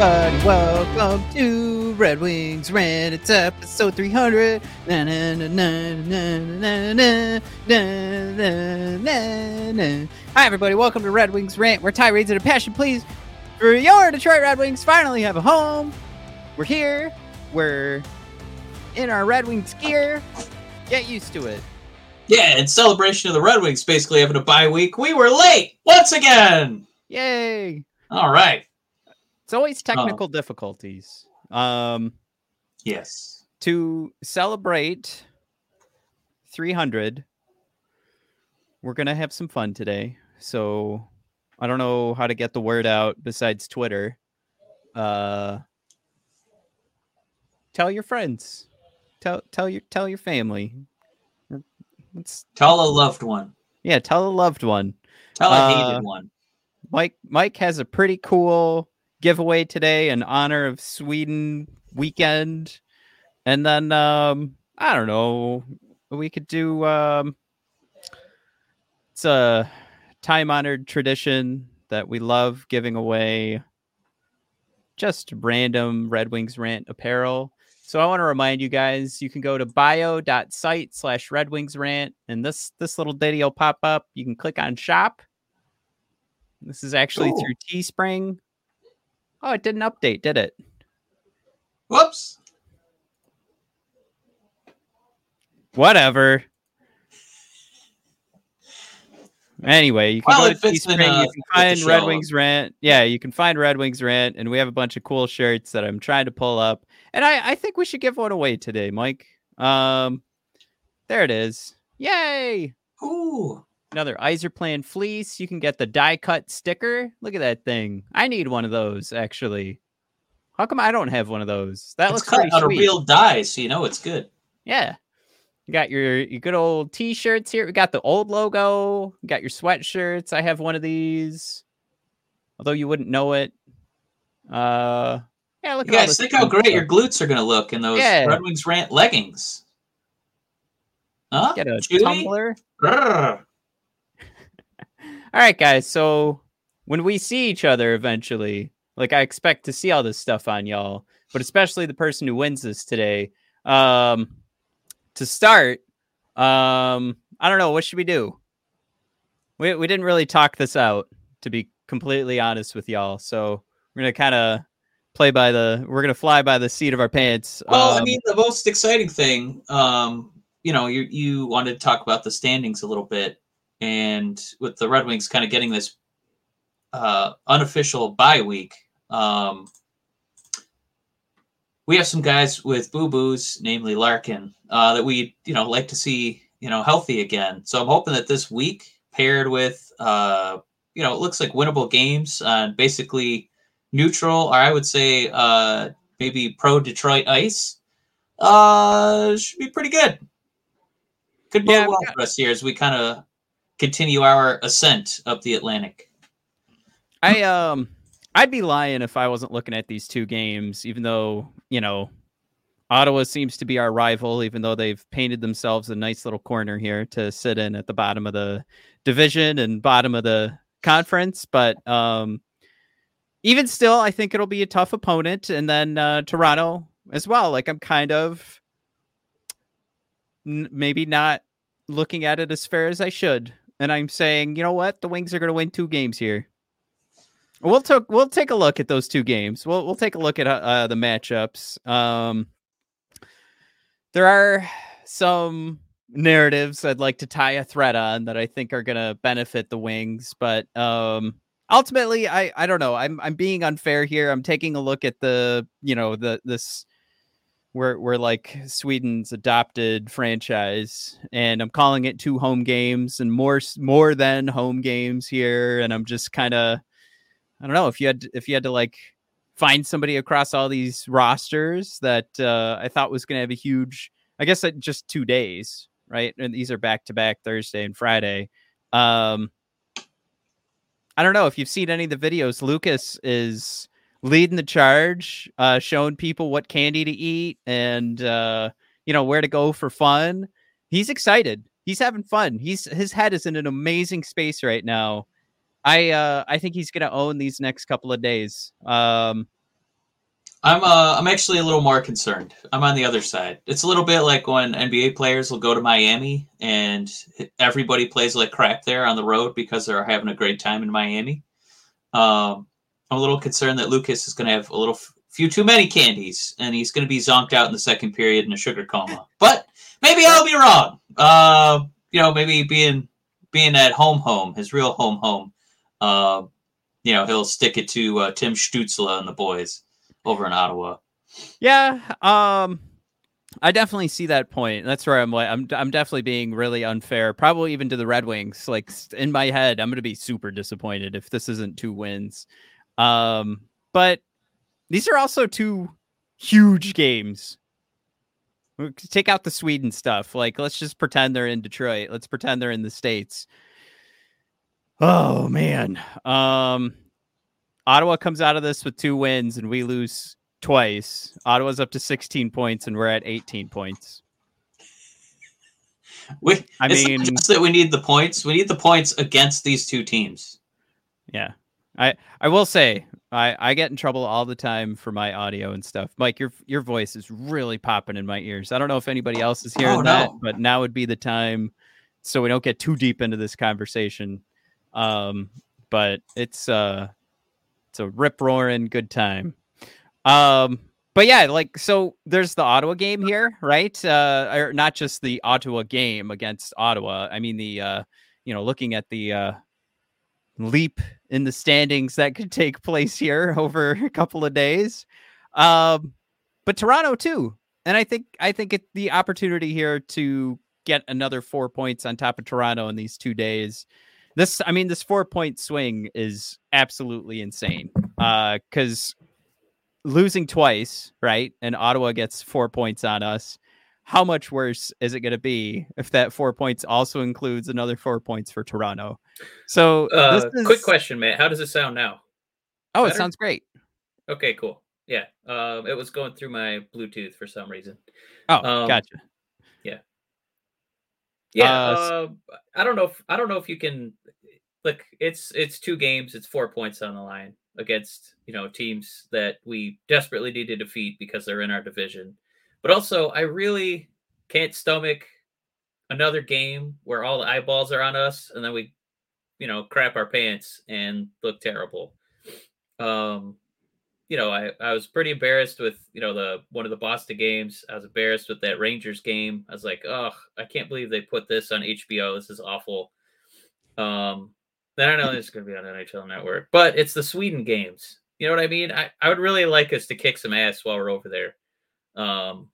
Everybody, welcome to Red Wings Rant. It's episode 300. Na, na, na, na, na, na, na, na, na, na. Hi everybody, welcome to Red Wings Rant, where tirades and a passion please for your Detroit Red Wings finally have a home. We're here. We're in our Red Wings gear. Get used to it. Yeah, in celebration of the Red Wings basically having a bye week, we were late once again. Yay! All right. It's always technical difficulties. Um, Yes. to celebrate 300 we're gonna have some fun today so i don't know how to get the word out besides twitter uh tell your friends tell tell your tell your family Let's, Tell a loved one. yeah tell a loved one Tell a Uh, hated one. Mike Mike has a pretty cool giveaway today in honor of Sweden weekend. And then um I don't know, we could do um it's a time honored tradition that we love giving away just random Red Wings rant apparel. So I want to remind you guys, you can go to bio.site slash Red Wings rant and this this little ditty will pop up. You can click on shop. This is actually Cool. through Teespring. Oh, it didn't update, did it? Whoops. Whatever. Anyway, you can Well, go to Teespring. uh, you can find Red. Wings Rant. Yeah, you can find Red Wings Rant, and we have a bunch of cool shirts that I'm trying to pull up. And I, I think we should give one away today, Mike. Um, there it is. Yay! Ooh. Another Iserplan fleece. You can get the die cut sticker. Look at that thing. I need one of those actually. How come I don't have one of those? That It's looks cut out of sweet. real die, so you know it's good. Yeah. You got your, your good old t-shirts here. We got the old logo. You got your sweatshirts. I have one of these. Although you wouldn't know it. Uh yeah, look You at guys think how great stuff. your glutes are gonna look in those Yeah. Red Wings rant leggings. Huh? Get a Chewy? tumbler. Grrr. All right, guys. So when we see each other eventually, like I expect to see all this stuff on y'all. but especially the person who wins this today. Um, to start, um, I don't know. What should we do? We we didn't really talk this out, to be completely honest with y'all. So we're gonna kind of play by the. We're gonna fly by the seat of our pants. Well, I Um, mean, the most exciting thing, um, you know, you you wanted to talk about the standings a little bit, and with the Red Wings kind of getting this uh, unofficial bye week, um, we have some guys with boo boos, namely Larkin, uh, that we you know like to see you know healthy again. So I'm hoping that this week, paired with uh, you know, it looks like winnable games on basically neutral, or I would say uh, maybe pro Detroit ice, uh, should be pretty good. Could bode Yeah, well for us here as we kind of continue our ascent up the Atlantic. I um I'd be lying if I wasn't looking at these two games, even though, you know, Ottawa seems to be our rival, even though they've painted themselves a nice little corner here to sit in at the bottom of the division and bottom of the conference. But um even still, I think it'll be a tough opponent. And then uh Toronto as well. Like I'm kind of n- maybe not looking at it as fair as I should. And I'm saying, you know what? The Wings are going to win two games here. We'll take we'll take a look at those two games. We'll we'll take a look at uh, uh, the matchups. Um, there are some narratives I'd like to tie a thread on that I think are going to benefit the Wings, but um, ultimately, I I don't know. I'm I'm being unfair here. I'm taking a look at the you know the this we're we're like Sweden's adopted franchise, and I'm calling it two home games and more more than home games here, and I'm just kind of I don't know if you had to- if you had to like find somebody across all these rosters that uh, I thought was going to have a huge. I guess at just two days, right? And these are back to back Thursday and Friday. Um, I don't know if you've seen any of the videos. Lucas is leading the charge, uh, showing people what candy to eat and uh, you know where to go for fun. He's excited. He's having fun. He's his head is in an amazing space right now. I uh, I think he's gonna own these next couple of days. Um, I'm uh I'm actually a little more concerned. I'm on the other side. It's a little bit like when NBA players will go to Miami and everybody plays like crap there on the road because they're having a great time in Miami. Um, I'm a little concerned that Lucas is going to have a little f- few too many candies and he's going to be zonked out in the second period in a sugar coma. But maybe I'll be wrong. Uh, you know, maybe being being at home home, his real home home. Uh, you know, he'll stick it to uh, Tim Stützle and the boys over in Ottawa. Yeah, um I definitely see that point. That's where I'm like I'm I'm definitely being really unfair, probably even to the Red Wings. Like in my head, I'm going to be super disappointed if this isn't two wins. Um but these are also two huge games. Take out the Sweden stuff. Like let's just pretend they're in Detroit. Let's pretend they're in the states. Oh man. Um Ottawa comes out of this with two wins and we lose twice. Ottawa's up to 16 points and we're at 18 points. We, I mean- that we need the points. We need the points against these two teams. Yeah. I I will say I I get in trouble all the time for my audio and stuff. Mike, your your voice is really popping in my ears. I don't know if anybody else is hearing Oh, that, but now would be the time so we don't get too deep into this conversation. Um but it's uh it's a rip roaring good time. Um but yeah, like so there's the Ottawa game here, right? Uh or not just the Ottawa game against Ottawa. I mean the uh you know, looking at the uh leap in the standings that could take place here over a couple of days. Um, but Toronto too, and I think I think it, the opportunity here to get another four points on top of Toronto in these two days. This, I mean, this four point swing is absolutely insane. Uh, because losing twice, right, and Ottawa gets four points on us. How much worse is it going to be if that four points also includes another four points for Toronto? So Uh, is, Quick question, Matt. How does it sound now? Oh, it sounds great. Okay, cool. Yeah, um, it was going through my Bluetooth for some reason. Oh, Um, gotcha. Yeah, yeah. Uh, Uh, I don't know. If, I don't know if you can. Look, it's it's two games. It's four points on the line. against you know teams that we desperately need to defeat because they're in our division. But also, I really can't stomach another game where all the eyeballs are on us and then we, you know, crap our pants and look terrible. Um, you know, I, I was pretty embarrassed with, you know, the one of the Boston games. I was embarrassed with that Rangers game. I was like, oh, I can't believe they put this on HBO. This is awful. Um, then I know this is going to be on NHL Network, but it's the Sweden games. You know what I mean? I, I would really like us to kick some ass while we're over there. Um,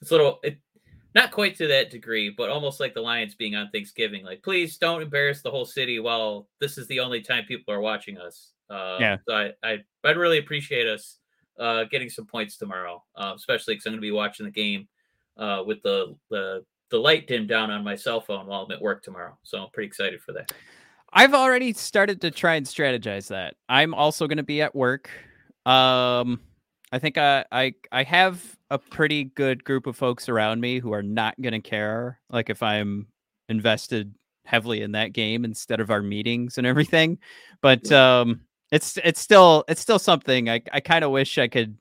it's a little, it, not quite to that degree, but almost like the Lions being on Thanksgiving. Like, please don't embarrass the whole city while this is the only time people are watching us. Uh, Yeah. So I, I, I'd really appreciate us uh, getting some points tomorrow, uh, especially because I'm going to be watching the game uh, with the, the the light dimmed down on my cell phone while I'm at work tomorrow. So I'm pretty excited for that. I've already started to try and strategize that. I'm also going to be at work. Um, I think I, I I have a pretty good group of folks around me who are not going to care. Like if I'm invested heavily in that game instead of our meetings and everything. But um, it's it's still it's still something. I I kind of wish I could,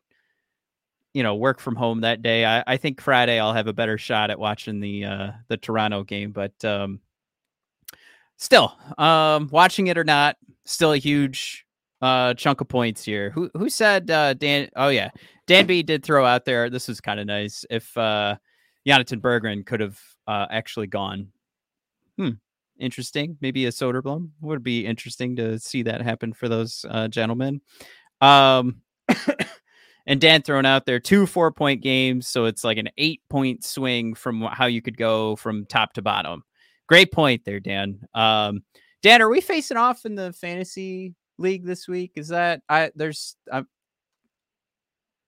you know, work from home that day. I, I think Friday I'll have a better shot at watching the uh, the Toronto game. But um, still, um, watching it or not, still a huge uh chunk of points here. Who who said uh Dan oh yeah. Dan B did throw out there. This was kind of nice. If uh Jonatan Berggren could have uh actually gone. Hmm. Interesting. Maybe a Soderblom would be interesting to see that happen for those uh gentlemen. Um and Dan thrown out there two four point games, so it's like an eight point swing from how you could go from top to bottom. Great point there, Dan. Um, Dan, are we facing off in the fantasy league this week? Is that I there's I'm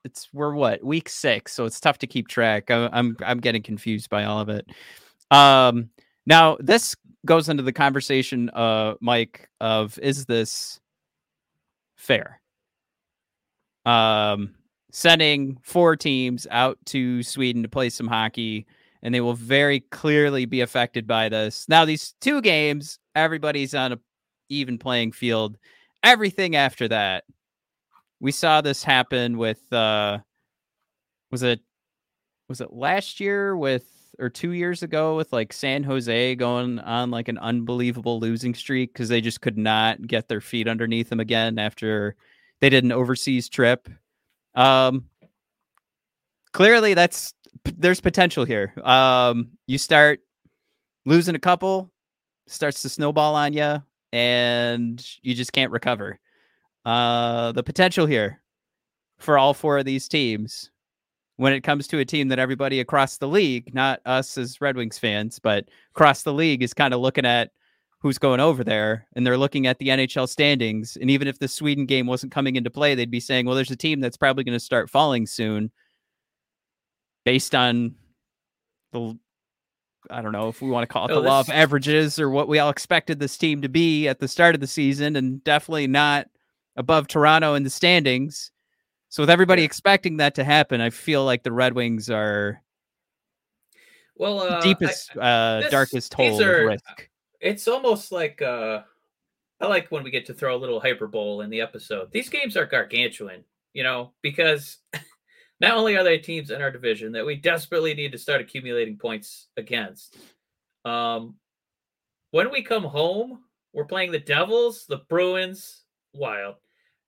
it's we're what week six, so it's tough to keep track. I, I'm I'm getting confused by all of it. Um, now this goes into the conversation, uh, Mike, of is this fair? Um, sending four teams out to Sweden to play some hockey, and they will very clearly be affected by this. Now, these two games, everybody's on a even playing field. Everything after that, we saw this happen with uh was it was it last year with or two years ago with like San Jose going on like an unbelievable losing streak because they just could not get their feet underneath them again after they did an overseas trip. Um, clearly, that's there's potential here. Um, you start losing a couple, starts to snowball on you, and you just can't recover. Uh, the potential here for all four of these teams when it comes to a team that everybody across the league, not us as Red Wings fans, but across the league is kind of looking at who's going over there and they're looking at the NHL standings. And even if the Sweden game wasn't coming into play, they'd be saying, well, there's a team that's probably going to start falling soon based on the, I don't know if we want to call it Oh, the law of averages or what we all expected this team to be at the start of the season and definitely not above Toronto in the standings. So with everybody expecting that to happen, I feel like the Red Wings are Well, uh, deepest, uh, this- darkest hole are- of risk. It's almost like uh I like when we get to throw a little hyperbole in the episode. These games are gargantuan, you know, because not only are they teams in our division that we desperately need to start accumulating points against. Um when we come home, we're playing the Devils, the Bruins, wild,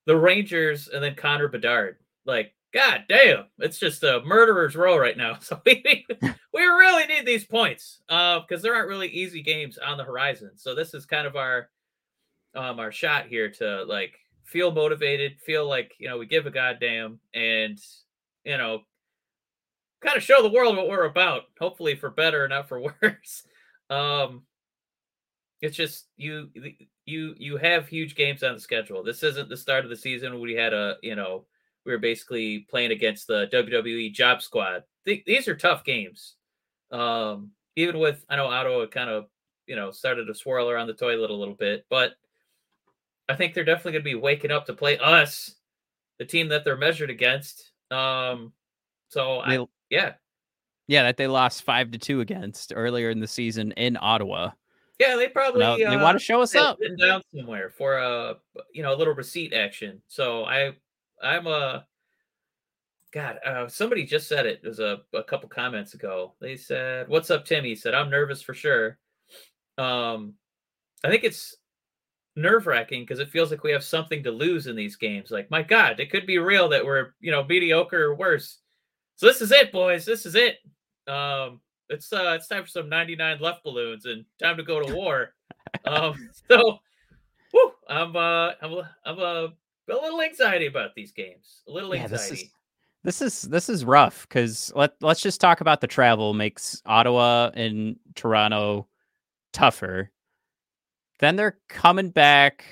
the Rangers, and then Connor Bedard. Like, god damn, it's just a murderer's row right now. So we we really need these points uh because there aren't really easy games on the horizon so this is kind of our um our shot here to like feel motivated feel like you know we give a goddamn and you know kind of show the world what we're about hopefully for better not for worse um it's just you you you have huge games on the schedule this isn't the start of the season we had a you know we were basically playing against the WWE job squad. Th- these are tough games. Um, even with I know Ottawa kind of you know started to swirl around the toilet a little bit, but I think they're definitely going to be waking up to play us, the team that they're measured against. Um, so I, yeah, Yeah, that they lost five to two against earlier in the season in Ottawa. Yeah, they probably Now, they uh, want to show us up. down somewhere for a you know a little receipt action. So I I'm a God. Uh, somebody just said it. It was a, a couple comments ago. They said, "What's up, Timmy?" He said, "I'm nervous for sure." Um, I think it's nerve wracking because it feels like we have something to lose in these games. Like, my God, it could be real that we're you know mediocre or worse. So this is it, boys. This is it. Um, it's uh, it's time for some 99 Luftballons and time to go to war. um, so, whew, I'm uh, I'm a- I'm a, a little anxiety about these games. A little Yeah, this anxiety. is this is this is rough because let let's just talk about the travel makes Ottawa and Toronto tougher. Then they're coming back.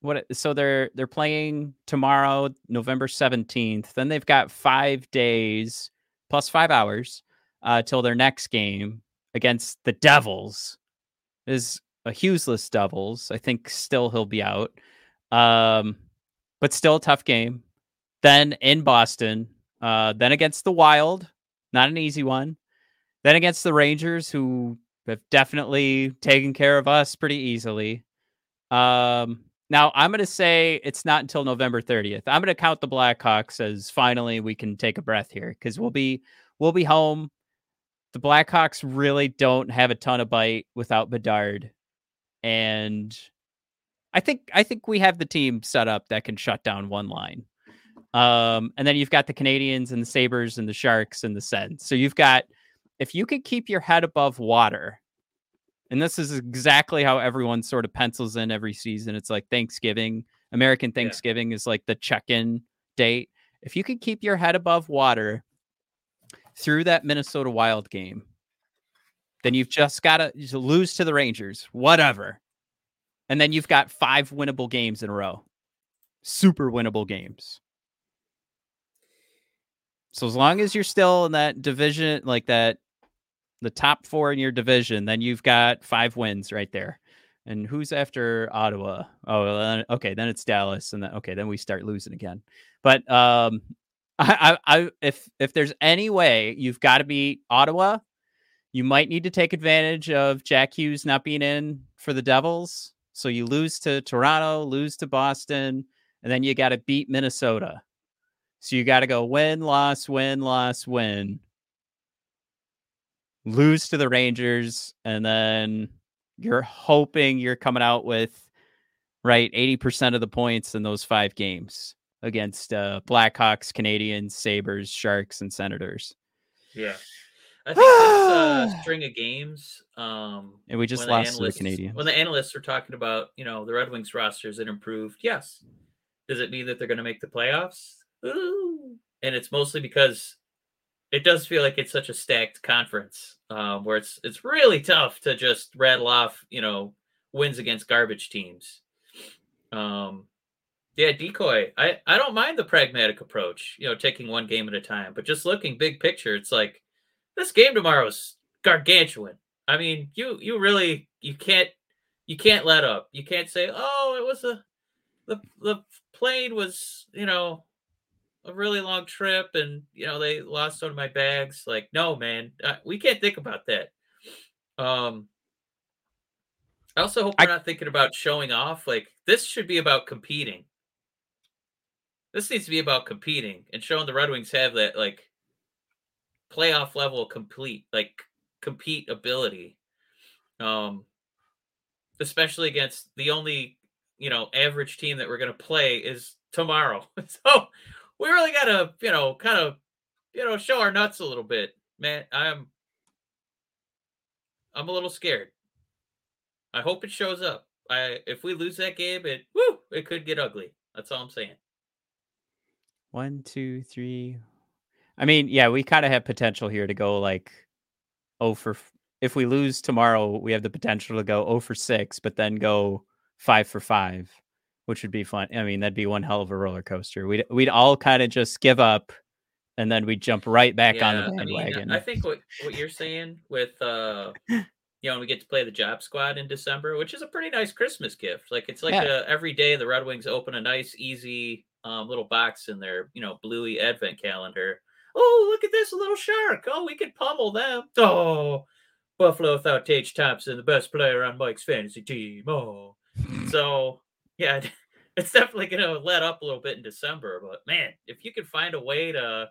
What? So they're they're playing tomorrow, November seventeenth. Then they've got five days plus five hours uh, till their next game against the Devils. Is a Hughesless Devils. I think still he'll be out, um, but still a tough game then in Boston, uh, then against the Wild, not an easy one. Then against the Rangers, who have definitely taken care of us pretty easily. Um, now I'm going to say it's not until November 30th. I'm going to count the Blackhawks as finally we can take a breath here because we'll be we'll be home. The Blackhawks really don't have a ton of bite without Bedard, and I think I think we have the team set up that can shut down one line. Um, and then you've got the Canadiens and the Sabres and the Sharks and the Sens. So you've got, if you could keep your head above water, and this is exactly how everyone sort of pencils in every season. It's like Thanksgiving, American Thanksgiving is like the check in date. If you could keep your head above water through that Minnesota Wild game, then you've just got to lose to the Rangers, whatever. And then you've got five winnable games in a row, super winnable games. So as long as you're still in that division, like that, the top four in your division, then you've got five wins right there. And who's after Ottawa? Oh, okay, then it's Dallas, and then okay, then we start losing again. But um, I, I, I if if there's any way you've got to beat Ottawa, you might need to take advantage of Jack Hughes not being in for the Devils. So you lose to Toronto, lose to Boston, and then you got to beat Minnesota. So you got to go win, loss, win, loss, win. Lose to the Rangers, and then you're hoping you're coming out with right 80% of the points in those five games against uh, Blackhawks, Canadiens, Sabres, Sharks, and Senators. Yeah. I think this uh, string of games. Um, And we just the lost to the Canadiens. When the analysts are talking about, you know, the Red Wings rosters that improved, yes. Does it mean that they're going to make the playoffs? Ooh. And it's mostly because it does feel like it's such a stacked conference um, where it's it's really tough to just rattle off, you know, wins against garbage teams. Um, yeah, decoy. I I don't mind the pragmatic approach, you know, taking one game at a time, but just looking big picture, it's like this game tomorrow is gargantuan. I mean, you you really you can't you can't let up. You can't say, "Oh, it was a the the plane was, you know, a really long trip and, you know, they lost one of my bags." Like, no, man. Uh, we can't think about that. Um I also hope we're not thinking about showing off. Like, this should be about competing. This needs to be about competing and showing the Red Wings have that like playoff level complete like compete ability um especially against the only you know average team that we're going to play is tomorrow so we really got to you know kind of you know show our nuts a little bit man. I'm i'm a little scared. I hope it shows up. I if we lose that game it woo it could get ugly. That's all i'm saying. One, two, three. I mean, yeah, we kind of have potential here to go like, oh for. If we lose tomorrow, we have the potential to go oh for six, but then go five for five, which would be fun. I mean, that'd be one hell of a roller coaster. We'd we'd all kind of just give up, and then we'd jump right back on the I mean, bandwagon. I think what what you're saying with uh you know, we get to play the job squad in December, which is a pretty nice Christmas gift. Like it's like Yeah. uh, every day the Red Wings open a nice, easy um, little box in their you know bluey advent calendar. Oh, look at this little shark! Oh, we could pummel them. Oh, Buffalo without Tage Thompson, the best player on Mike's fantasy team. Oh, so yeah, it's definitely going to let up a little bit in December. But man, if you can find a way to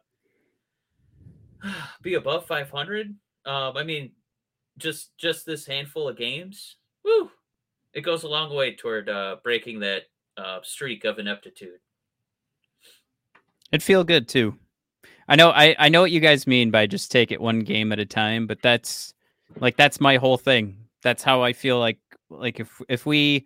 be above 500, um, I mean, just just this handful of games, woo, it goes a long way toward uh, breaking that uh, streak of ineptitude. It'd feel good too. I know I, I know what you guys mean by just take it one game at a time, but that's like that's my whole thing. That's how I feel like like if if we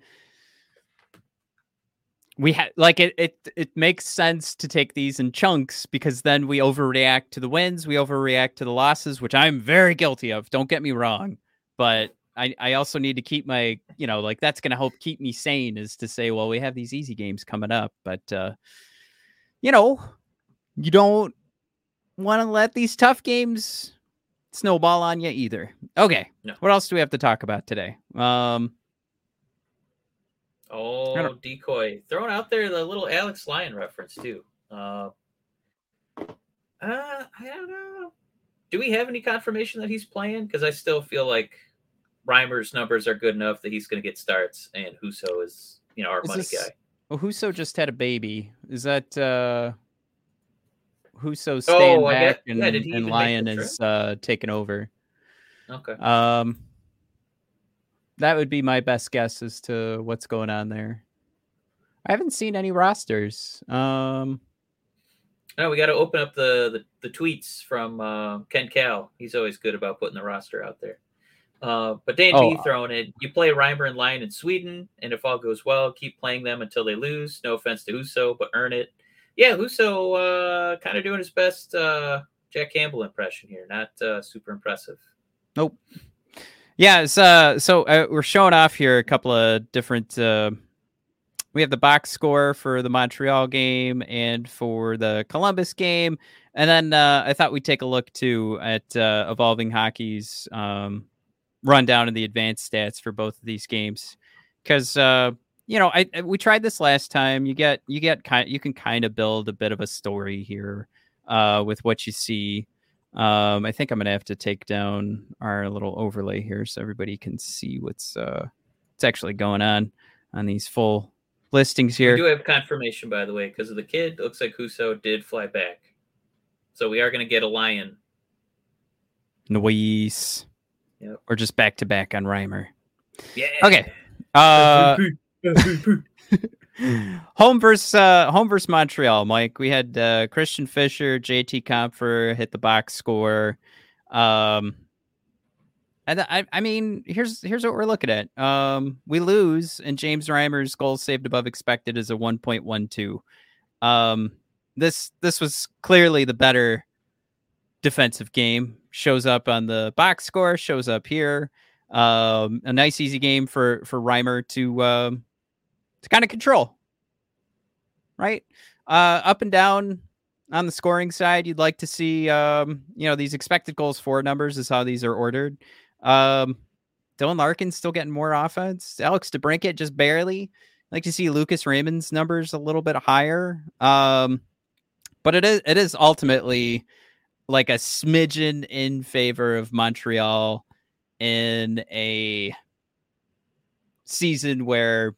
we had like it, it it makes sense to take these in chunks because then we overreact to the wins, we overreact to the losses, which I'm very guilty of. Don't get me wrong, but I I also need to keep my you know like that's going to help keep me sane is to say well we have these easy games coming up, but uh you know you don't want to let these tough games snowball on you either. Okay, No. what else do we have to talk about today? Um. Oh, decoy. Thrown out there the little Alex Lyon reference too. Uh, uh, I don't know. Do we have any confirmation that he's playing? Because I still feel like Reimer's numbers are good enough that he's going to get starts, and Husso is, you know, our Is money this- guy. Well, Husso just had a baby. Is that uh Husso staying Oh, back get- and, yeah, and Lyon is uh taking over? Okay. Um that would be my best guess as to what's going on there. I haven't seen any rosters. Um No, we got to open up the, the the tweets from uh, Ken Kal. He's always good about putting the roster out there. Uh, but Dan Oh, B throwing it. You play Reimer and Lyon in Sweden, and if all goes well, keep playing them until they lose. No offense to Husso, but earn it. Yeah, Husso uh, kind of doing his best uh, Jack Campbell impression here. Not uh, super impressive. Nope. Yeah, uh, so uh, we're showing off here a couple of different. Uh, we have the box score for the Montreal game and for the Columbus game, and then uh, I thought we'd take a look too at uh, Evolving Hockey's um, rundown of the advanced stats for both of these games, because you know I, I- we tried this last time. You get you get kind you can kind of build a bit of a story here with what you see. Um, I think I'm gonna have to take down our little overlay here so everybody can see what's uh what's actually going on on these full listings here. We do have confirmation, by the way, because of the kid. Looks like Husso did fly back, so we are to get a Lyon. Noise. Yep. Or just back to back on Reimer. Yeah. Okay. Uh home versus uh, home versus Montreal, Mike. We had uh, Christian Fischer, JT Compher hit the box score. Um, and I, I mean, here's here's what we're looking at. Um, we lose, and James Reimer's goals saved above expected is a 1.12. Um, this this was clearly the better defensive game. Shows up on the box score. Shows up here. Um, a nice easy game for for Reimer to um, to kind of control. Right? Uh up and down on the scoring side, you'd like to see um, you know, these expected goals for numbers is how these are ordered. Um Dylan Larkin's still getting more offense. Alex DeBrincat just barely. I'd like to see Lucas Raymond's numbers a little bit higher. Um but it is it is ultimately like a smidgen in favor of Montreal in a season where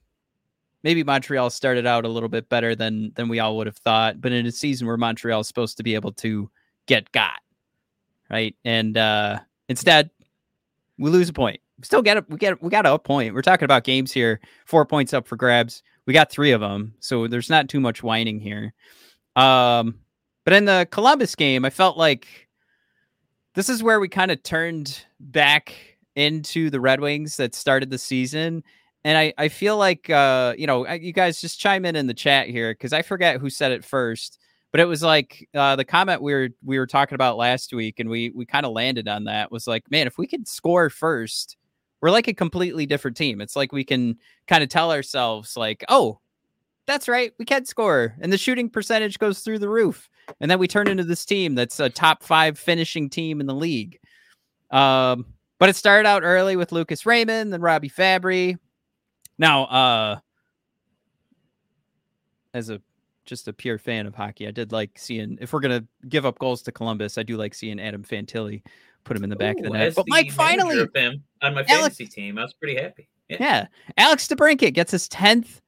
maybe Montreal started out a little bit better than than we all would have thought, but in a season where Montreal is supposed to be able to get got, right? And uh instead, we lose a point. We still get it. We get we got a point. We're talking about games here. Four points up for grabs. We got three of them, so there's not too much whining here. Um, but in the Columbus game, I felt like this is where we kind of turned back into the Red Wings that started the season. And I, I feel like, uh, you know, you guys just chime in in the chat here because I forget who said it first, but it was like uh, the comment we were we were talking about last week, and we we kind of landed on that was like, man, if we could score first, we're like a completely different team. It's like we can kind of tell ourselves like, oh, that's right, we can score, and the shooting percentage goes through the roof, and then we turn into this team that's a top five finishing team in the league. Um, but it started out early with Lucas Raymond, then Robbie Fabbri. Now, uh, as a just a pure fan of hockey. I did like seeing if we're gonna give up goals to Columbus, I do like seeing Adam Fantilli put him in the back of the net. But the Mike, finally, on my Alex- fantasy team, I was pretty happy. Yeah. yeah, Alex DeBrincat gets his tenth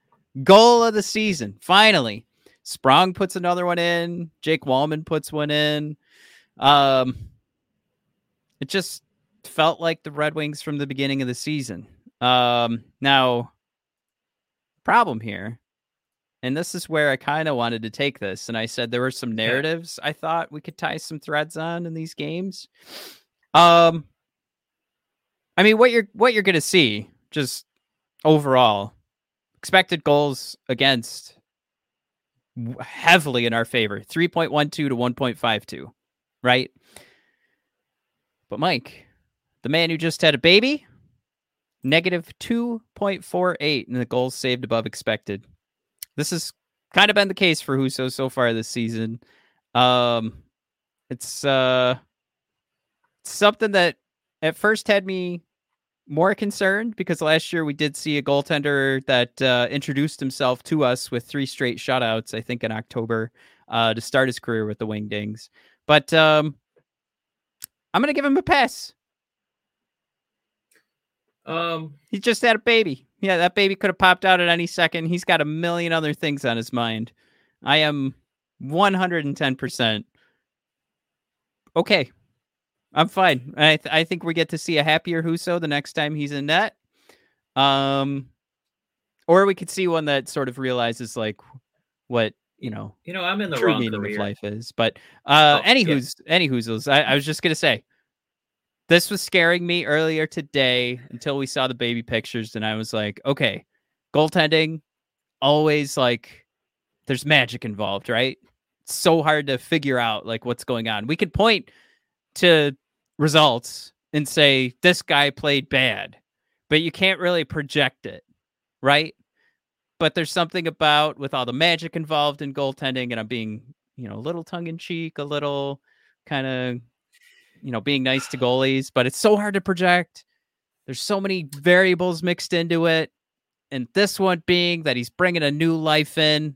goal of the season. Finally, Sprong puts another one in. Jake Walman puts one in. Um, it just felt like the Red Wings from the beginning of the season. Um, now, problem here, and this is where I kind of wanted to take this, and I said there were some narratives I thought we could tie some threads on in these games. Um, I mean, what you're what you're gonna see just overall expected goals against heavily in our favor 3.12 to 1.52 right? But mike the man who just had a baby negative 2.48 and the goals saved above expected this has kind of been the case for Husso so far this season um it's uh something that at first had me more concerned because last year we did see a goaltender that uh, introduced himself to us with three straight shutouts, I think in October, uh, to start his career with the Wingdings. But um, I'm going to give him a pass. Um, He just had a baby. Yeah, that baby could have popped out at any second. He's got a million other things on his mind. I am 110% okay. I'm fine. I th- I think we get to see a happier Husso the next time he's in net. Um, or we could see one that sort of realizes like what you know you know, I'm in the true wrong meaning career. of life is. But uh, Oh, any yeah. who's any whoozles. I, I was just gonna say this was scaring me earlier today until we saw the baby pictures, and I was like, okay, goaltending always like there's magic involved, right? It's so hard to figure out like what's going on. We could point to results and say this guy played bad, but you can't really project it, right? But there's something about with all the magic involved in goaltending, and I'm being, you know, a little tongue in cheek, a little kind of, you know, being nice to goalies, but it's so hard to project. There's so many variables mixed into it. And this one being that he's bringing a new life in.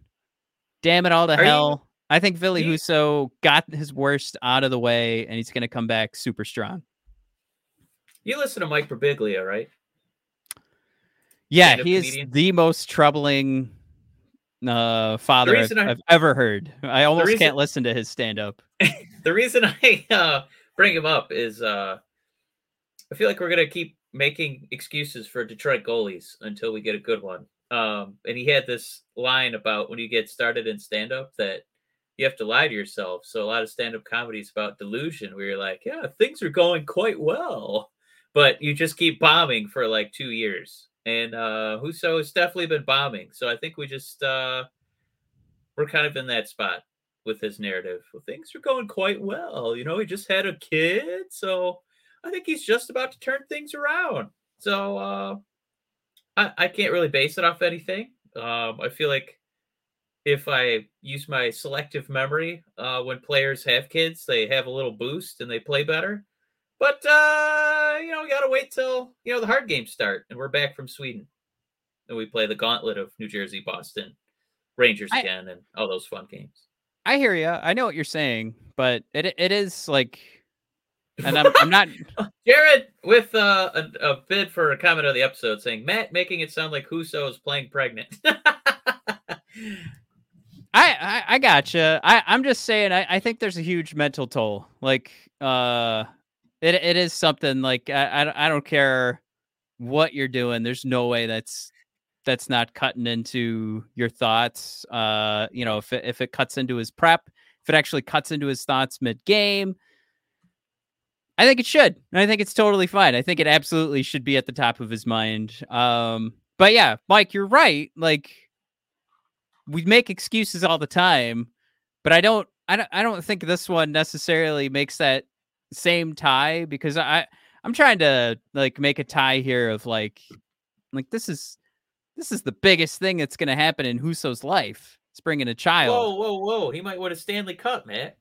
Damn it all to Are you- hell. I think Billy you- Husso got his worst out of the way and he's going to come back super strong. You listen to Mike Birbiglia, right? Yeah, he is comedian? the most troubling uh, father I've, I- I've ever heard. I almost reason- can't listen to his stand up. the reason I uh, bring him up is uh, I feel like we're gonna keep making excuses for Detroit goalies until we get a good one. Um, and he had this line about when you get started in stand up that you have to lie to yourself. So a lot of stand up comedy is about delusion, where you're like, yeah, things are going quite well, but you just keep bombing for like two years. And uh, Husso has definitely been bombing. So I think we just uh, we're kind of in that spot with his narrative. Well, things are going quite well. You know, he just had a kid, so I think he's just about to turn things around. So uh, I, I can't really base it off anything. Um, I feel like if I use my selective memory, uh, when players have kids, they have a little boost and they play better. But uh, you know, we gotta wait till you know the hard games start, and we're back from Sweden, and we play the gauntlet of New Jersey, Boston, Rangers I- again, and all those fun games. I hear you. I know what you're saying, but it it is like, and I'm, I'm not. Jared with uh, a, a bid for a comment of the episode saying Matt making it sound like Husso is playing pregnant. I, I I gotcha. I I'm just saying. I, I think there's a huge mental toll. Like uh, it it is something like I I, I don't care what you're doing. There's no way that's that's not cutting into your thoughts. Uh, you know, if it, if it cuts into his prep, if it actually cuts into his thoughts mid game, I think it should. I think it's totally fine. I think it absolutely should be at the top of his mind. Um, but yeah, Mike, you're right. Like we make excuses all the time, but I don't I don't I don't think this one necessarily makes that same tie because I I'm trying to like make a tie here of like like this is this is the biggest thing that's going to happen in Husso's life. It's bringing a child. whoa, whoa, whoa! He might win a Stanley Cup, man.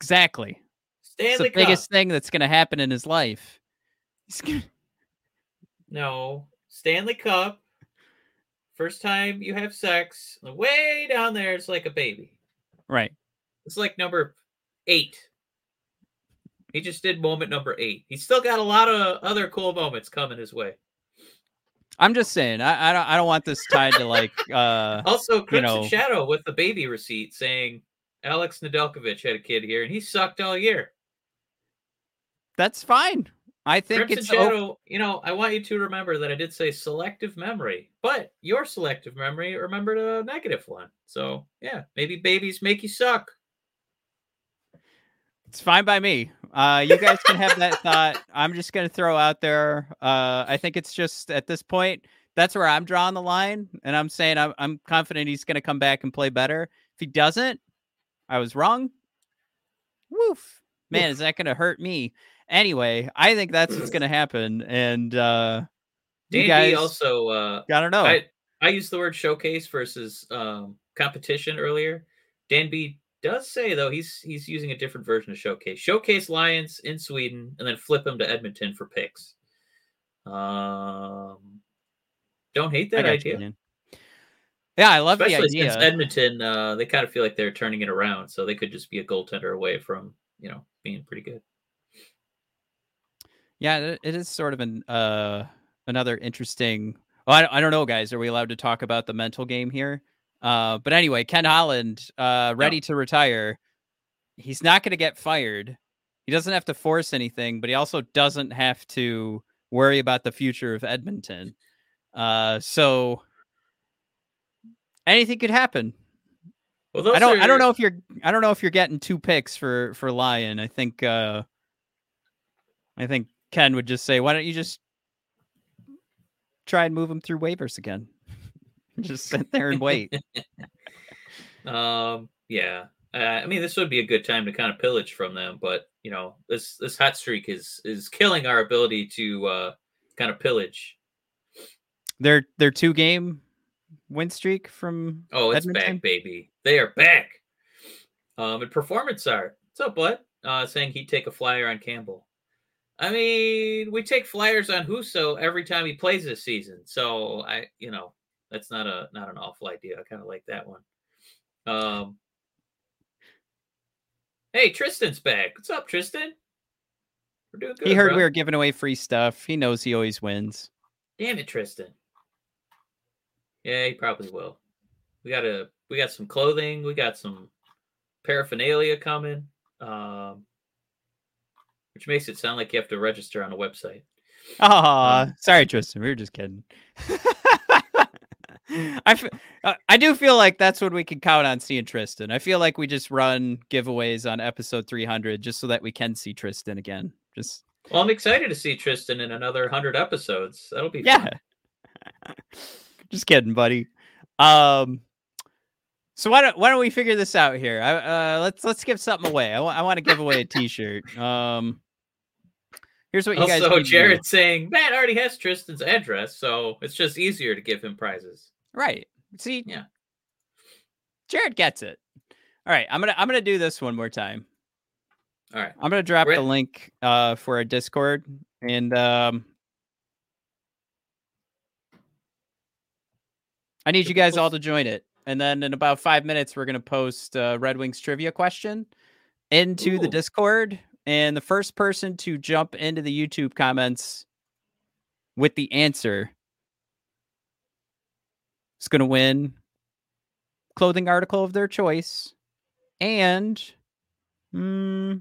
Exactly. It's Stanley the Cup. biggest thing that's going to happen in his life. Gonna- No, Stanley Cup First time you have sex, way down there, it's like a baby. Right. It's like number eight. He just did moment number eight. He's still got a lot of other cool moments coming his way. I'm just saying, I, I don't I don't want this tied to like uh Also, Crimson know- Shadow with the baby receipt saying Alex Nedeljkovic had a kid here and he sucked all year. that's fine. I think Crimson it's o- Shadow, you know, I want you to remember that I did say selective memory, but your selective memory remembered a negative one. So yeah, maybe babies make you suck. It's fine by me. Uh, you guys can have that thought. I'm just gonna throw out there. Uh, I think it's just at this point that's where I'm drawing the line, and I'm saying I'm, I'm confident he's gonna come back and play better. If he doesn't, I was wrong. Woof, man, is that gonna hurt me? Anyway, I think that's what's gonna happen, and uh, you Dan B guys also uh I don't know. I, I used the word showcase versus um, competition earlier. Dan B does say though he's he's using a different version of showcase. Showcase Lions in Sweden and then flip them to Edmonton for picks. Um, don't hate that got you, idea. Yeah, I love Especially the idea. since Edmonton, uh, they kind of feel like they're turning it around, so they could just be a goaltender away from you know being pretty good. Yeah, it- it is sort of an uh another interesting. Well, I, I don't know, guys. Are we allowed to talk about the mental game here? Uh, but anyway, Ken Holland, uh, ready to retire. He's not going to get fired. He doesn't have to force anything, but he also doesn't have to worry about the future of Edmonton. Uh, so anything could happen. Well, those I don't. I don't know if you're. I don't know if you're getting two picks for for Lyon. I think. uh I think Ken would just say, "Why don't you just try and move him through waivers again? just sit there and wait." Um, yeah. Uh, I mean, this would be a good time to kind of pillage from them, but you know, this this hot streak is is killing our ability to uh, kind of pillage. their their two game win streak from Oh, it's Edmonton? back, baby! They are back. Um, and performance art. What's up, bud? Uh, saying he'd take a flyer on Campbell. I mean, we take flyers on Husso every time he plays this season, so I, you know, that's not a not an awful idea. I kind of like that one. Um, hey, Tristan's back. What's up, Tristan? We're doing good. He heard bro. we were giving away free stuff. He knows he always wins. Damn it, Tristan. Yeah, he probably will. We got a we got some clothing, we got some paraphernalia coming. Um which makes it sound like you have to register on a website. Ah, sorry, Tristan. We were just kidding. I, f- uh, I do feel like that's what we can count on seeing Tristan. I feel like we just run giveaways on episode 300 just so that we can see Tristan again. Just Well, I'm excited to see Tristan in another 100 episodes. That'll be yeah. fun. just kidding, buddy. Um, so why don't why don't we figure this out here? I, uh, let's let's give something away. I want to give away a T-shirt. Um, here's what you guys. Also, to do. Jared saying Matt already has Tristan's address, so it's just easier to give him prizes. Right. See, Yeah. Jared gets it. All right, I'm gonna I'm gonna do this one more time. All right. I'm gonna drop We're the at- link uh for our Discord and um I need you guys all to join it. And then in about five minutes, we're gonna post uh, Red Wings trivia question into the Discord. And the first person to jump into the YouTube comments with the answer is gonna win clothing article of their choice. And mm,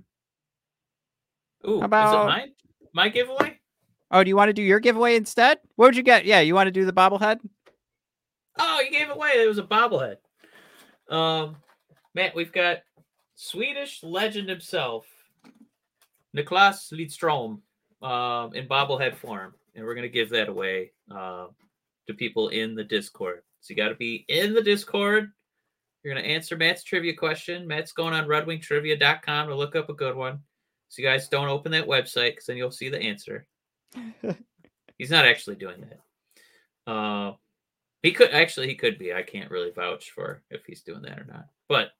Ooh, about- is it mine? My giveaway? Oh, do you want to do your giveaway instead? What would you get? Yeah, you want to do the bobblehead? Oh, you gave it away. It was a bobblehead. Um, Matt, we've got Swedish legend himself, Nicklas Lidstrom, um, in bobblehead form, and we're gonna give that away uh, to people in the Discord. So you got to be in the Discord. You're gonna answer Matt's trivia question. Matt's going on RedWingTrivia.com to look up a good one. So you guys don't open that website because then you'll see the answer. He's not actually doing that. Uh, he could actually he could be. I can't really vouch for if he's doing that or not. But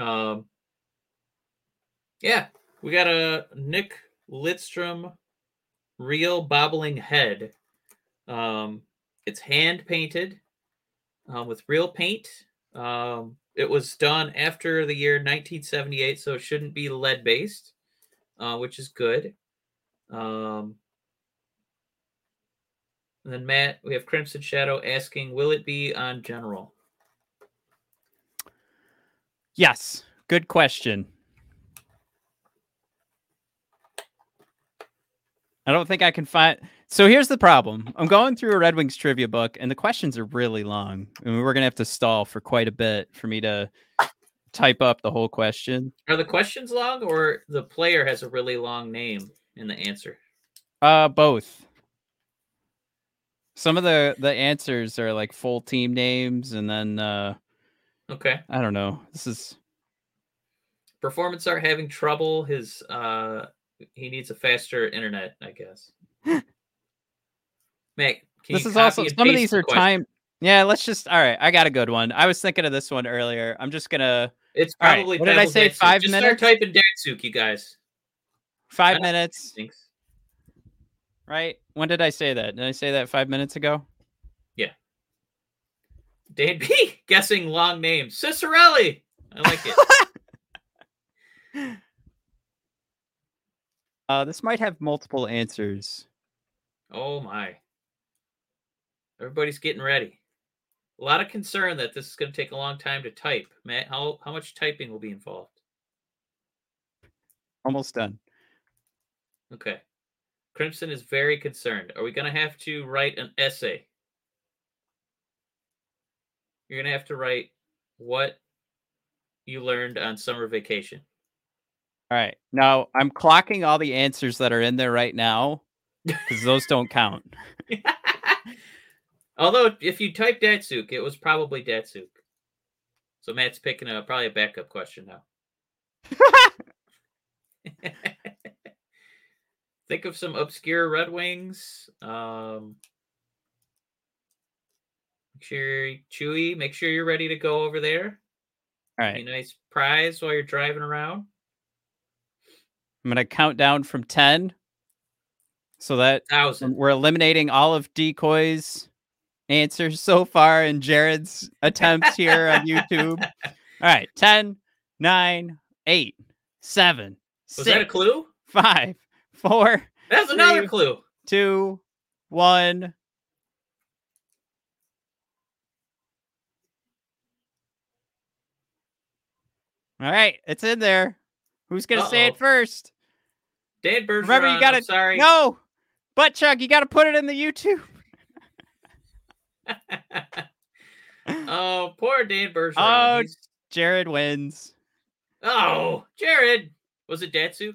um yeah, we got a Nick Lidstrom real bobbling head. Um it's hand painted. Um, with real paint. Um, it was done after the year 1978, so it shouldn't be lead based, uh, which is good. Um, and then Matt, we have Crimson Shadow asking, will it be on general? Yes. Good question. I don't think I can find. So here's the problem. I'm going through a Red Wings trivia book, and the questions are really long. Mean, we're gonna have to stall for quite a bit for me to type up the whole question. Are the questions long, or the player has a really long name in the answer? Uh, both. Some of the the answers are like full team names, and then uh, Okay. I don't know. This is Performance art having trouble. His uh, he needs a faster internet, I guess. This is also some of these are time. Yeah, let's just. All right, I got a good one. I was thinking of this one earlier. I'm just gonna. It's All right, probably what did I say? Five Just minutes. Start typing Datsyuk, you guys. Five minutes, Thanks. right? When did I say that? Did I say that five minutes ago? Yeah. Dan B guessing long names. Ciccarelli. I like it. Uh, this might have multiple answers. oh my. Everybody's getting ready. A lot of concern that this is going to take a long time to type. Matt, how how much typing will be involved? Almost done. Okay. Crimson is very concerned. Are we going to have to write an essay? You're going to have to write what you learned on summer vacation. All right. Now I'm clocking all the answers that are in there right now because those don't count. Although if you type Datsyuk, it was probably Datsyuk. So Matt's picking a probably a backup question now. Think of some obscure Red Wings. Um, make sure Chewy, make sure you're ready to go over there. All right. a nice prize while you're driving around. I'm gonna count down from ten, so that we're eliminating all of decoys answers so far in Jared's attempts here on YouTube. All right, 10, 9, 8, 7, Was that a clue? 5, 4, That's another clue. 2, 1. All right, it's in there. Who's gonna say it first? Dan Bergeron. Remember, you gotta Sorry. no butt chug. You gotta put it in the YouTube. oh, poor Dan Bergeron. Oh, He's- Jared wins. oh, Jared. Was it Datsu?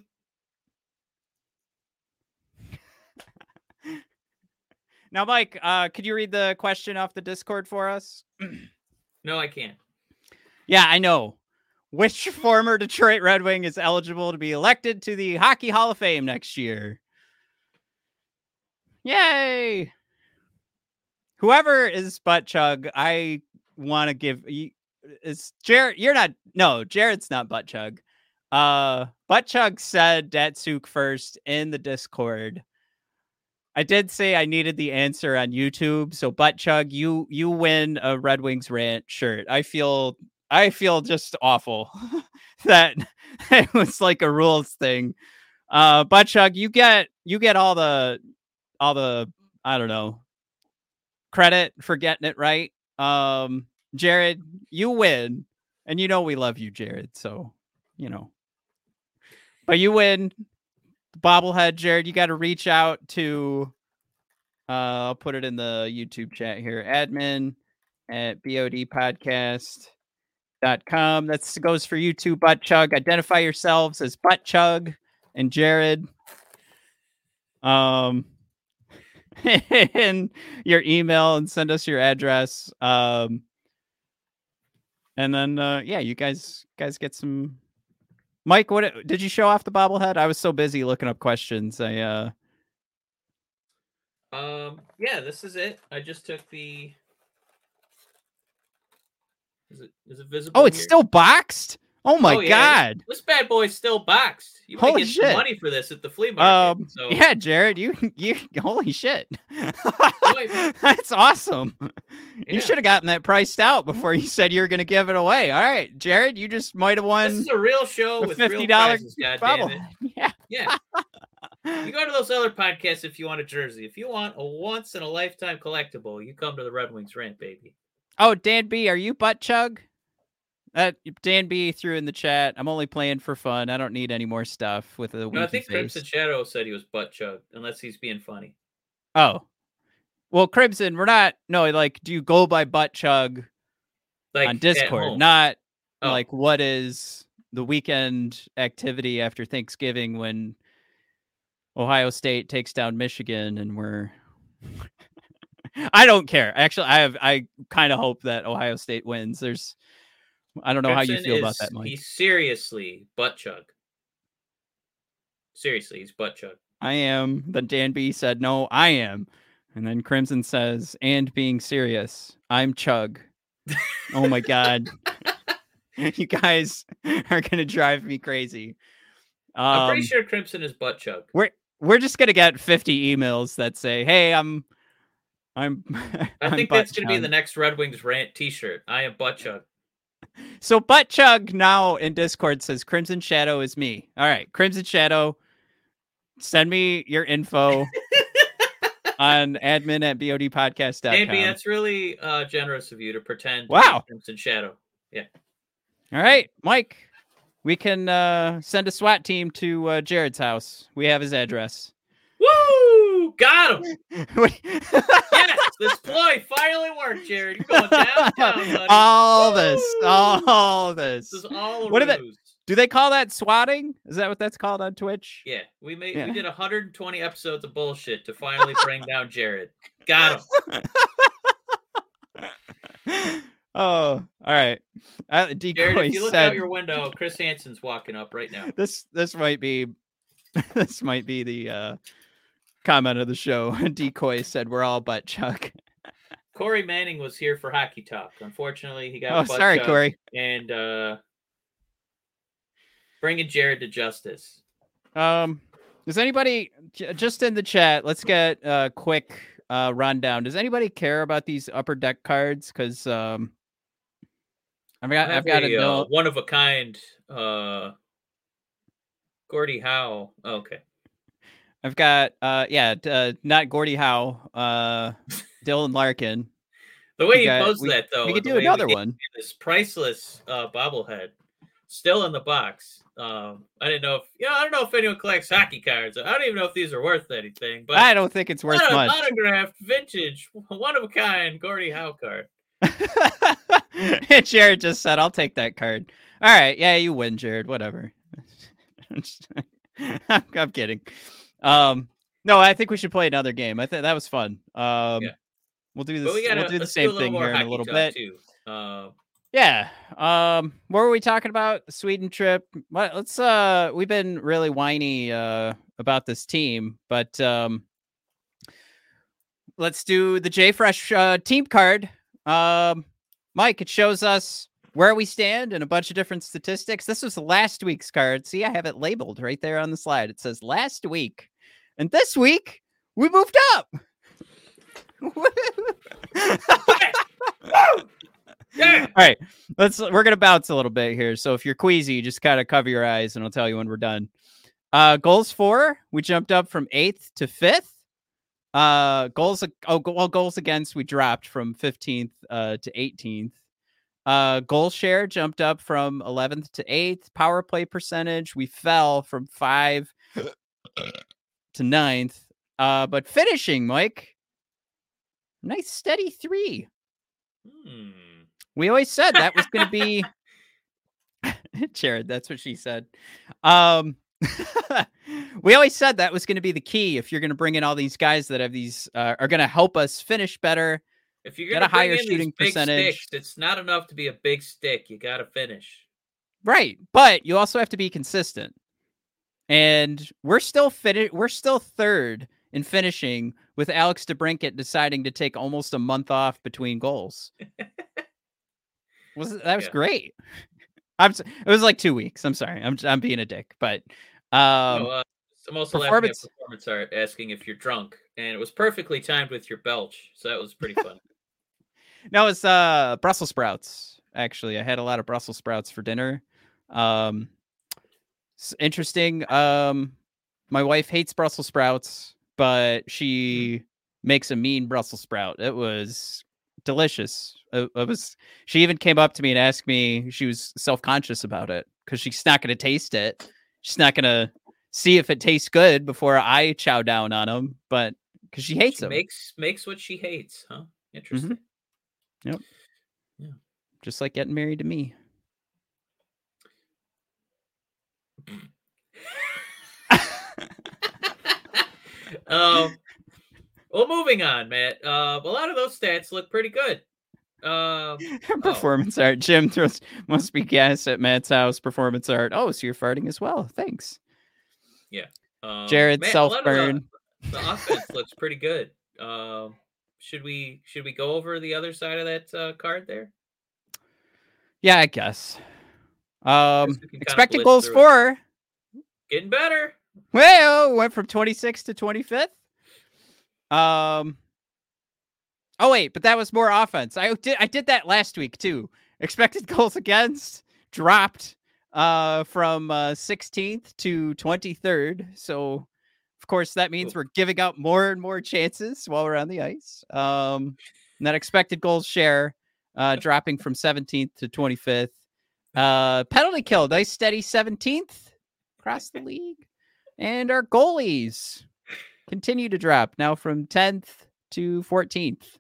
Now, Mike, uh, could you read the question off the Discord for us? No, I can't. Yeah, I know. Which former Detroit Red Wing is eligible to be elected to the Hockey Hall of Fame next year? Yay! Whoever is butt chug, I want to give you is Jared. You're not. No, Jared's not butt chug. Uh, butt chug said Datsyuk first in the Discord. I did say I needed the answer on YouTube, so butt chug, you you win a Red Wings rant shirt. I feel I feel just awful that it was like a rules thing. Uh, butt chug, you get you get all the all the I don't know credit for getting it right. Um, Jared, you win, and you know we love you, Jared. So you know, but you win bobblehead, Jared. You got to reach out to. Uh, I'll put it in the YouTube chat here. Admin at bodpodcast.com. That goes for you too, Butt Chug. Identify yourselves as Butt Chug and Jared. Um, and your email and send us your address. Um, and then uh, yeah, you guys guys get some. Mike, what did you show off the bobblehead? I was so busy looking up questions. I uh Um, yeah, this is it. I just took the. Is it is it visible? Oh, it's here? still boxed? Oh my Oh, yeah, god. This bad boy's still boxed. You might Holy get shit. money for this at the flea market. Um, so yeah, Jared, you you holy shit. That's awesome. Yeah. You should have gotten that priced out before you said you were going to give it away. All right, Jared, you just might have won. this is a real show with real fifty dollar prizes. God it! Yeah. Yeah. You go to those other podcasts if you want a jersey. If you want a once in a lifetime collectible, you come to the Red Wings rant, baby. Oh, Dan B, are you butt chug? Uh, Dan B threw in the chat. I'm only playing for fun. I don't need any more stuff with the. No, I think face. Crimson Shadow said he was butt chug, unless he's being funny. Oh, well, Crimson, we're not. No, like, do you go by butt chug Like on Discord? Not Oh. like what is the weekend activity after Thanksgiving when Ohio State takes down Michigan and we're. I don't care. Actually, I have. I kind of hope that Ohio State wins. There's. I don't know how you feel about that, Mike. He's seriously butt chug. Seriously, he's butt chug. I am. Then Dan B said, No, I am. And then Crimson says, And being serious, I'm Chug. oh my God. you guys are going to drive me crazy. I'm Um, pretty sure Crimson is butt chug. we're, we're just going to get 50 emails that say, Hey, I'm. I'm. I I'm think that's going to be the next Red Wings rant T-shirt. I am butt chug. So butt chug now in Discord says Crimson Shadow is me. All right, Crimson Shadow, send me your info on admin at bodpodcast.com. Andy, that's really uh, generous of you to pretend. to Wow. Crimson Shadow. Yeah. All right, Mike, we can uh, send a SWAT team to uh, Jared's house. We have his address. Woo! Got him. Yes, this ploy finally worked, Jared. You're going downtown, buddy. all this, all this. This is all What are they- Do they call that swatting? Is that what that's called on Twitch? Yeah, we made Yeah. we did 120 episodes of bullshit to finally bring down Jared. Got him. oh, all right. Uh, Jared, if you look said out your window, Chris Hansen's walking up right now. this. This might be. This might be the uh, comment of the show. Decoy said we're all butt chuck. Corey Manning was here for hockey talk. Unfortunately, he got Oh, sorry, Corey. and uh bringing Jared to justice. Um, does anybody just in the chat? Let's get a quick uh, rundown. Does anybody care about these upper deck cards? Because um, I've got I've got a uh, one of a kind uh Gordie Howe. Oh, okay. I've got uh, yeah, uh, not Gordie Howe. Uh, Dylan Larkin. The way We you got- posed we- that though, we could do another one. This priceless uh bobblehead still in the box. Um I didn't know if you know, I don't know if anyone collects hockey cards. I don't even know if these are worth anything, but I don't think it's worth much. autographed, vintage, one of a kind Gordie Howe card. and Jared just said, "I'll take that card." All right, yeah, you win, Jared. Whatever. I'm, I'm kidding. Um, no, I think we should play another game. I think that was fun. Um, Yeah. we'll do this. We we'll do the same thing here in a little bit. Uh, Yeah. Um, what were we talking about? The Sweden trip. What? Let's. Uh, we've been really whiny uh about this team, but um, let's do the J Fresh uh, team card. Um, Mike, it shows us where we stand and a bunch of different statistics. This was last week's card. See, I have it labeled right there on the slide. It says last week, and this week we moved up. yeah. All right, let's. We're gonna bounce a little bit here. So if you're queasy, just kind of cover your eyes, and I'll tell you when we're done. Uh, goals for we jumped up from eighth to fifth. Uh, goals. Oh, well, goals against we dropped from fifteenth uh to eighteenth. Uh, goal share jumped up from eleventh to eighth. Power play percentage we fell from five to ninth. Uh, but finishing, Mike, nice steady three. Hmm. We always said that was going to be Jared. That's what she said. Um, we always said that was going to be the key. If you're going to bring in all these guys that have these uh, are going to help us finish better. If you're gonna a higher bring in these shooting big percentage. sticks, it's not enough to be a big stick. You got to finish. Right, but you also have to be consistent. And we're still fin- we're still third in finishing with Alex DeBrincat deciding to take almost a month off between goals. was that was Yeah. great. I'm. It was like two weeks. I'm sorry. I'm. I'm being a dick, but um, No, uh, I'm also performance- performance art asking if you're drunk, and it was perfectly timed with your belch, so that was pretty fun. no, it's uh Brussels sprouts. Actually, I had a lot of Brussels sprouts for dinner. Um, it's interesting. Um, my wife hates Brussels sprouts, but she makes a mean Brussels sprout. It was delicious. It, it was. She even came up to me and asked me. She was self conscious about it because she's not going to taste it. She's not going to see if it tastes good before I chow down on them. But because she hates She them, makes makes what she hates, huh? Interesting. Yep. Yeah. just like getting married to me. Um, well, moving on, Matt. Uh, a lot of those stats look pretty good. Um, oh, performance art. Jim throws must be gas at Matt's house. Performance art. Oh, so you're farting as well. Thanks. yeah. Um, Jared lot of the- The, offense looks pretty good. Um, should we should we go over the other side of that uh, card there? Yeah, I guess. Um, expected goals for. Getting better. Well, went from 26th to 25th. Um. Oh wait, but that was more offense. I did I did that last week too. Expected goals against dropped uh from uh 16th to 23rd. So of course that means we're giving up more and more chances while we're on the ice. Um and that expected goals share uh dropping from 17th to 25th. Uh penalty kill, nice steady 17th across the league. And our goalies continue to drop now from 10th to 14th.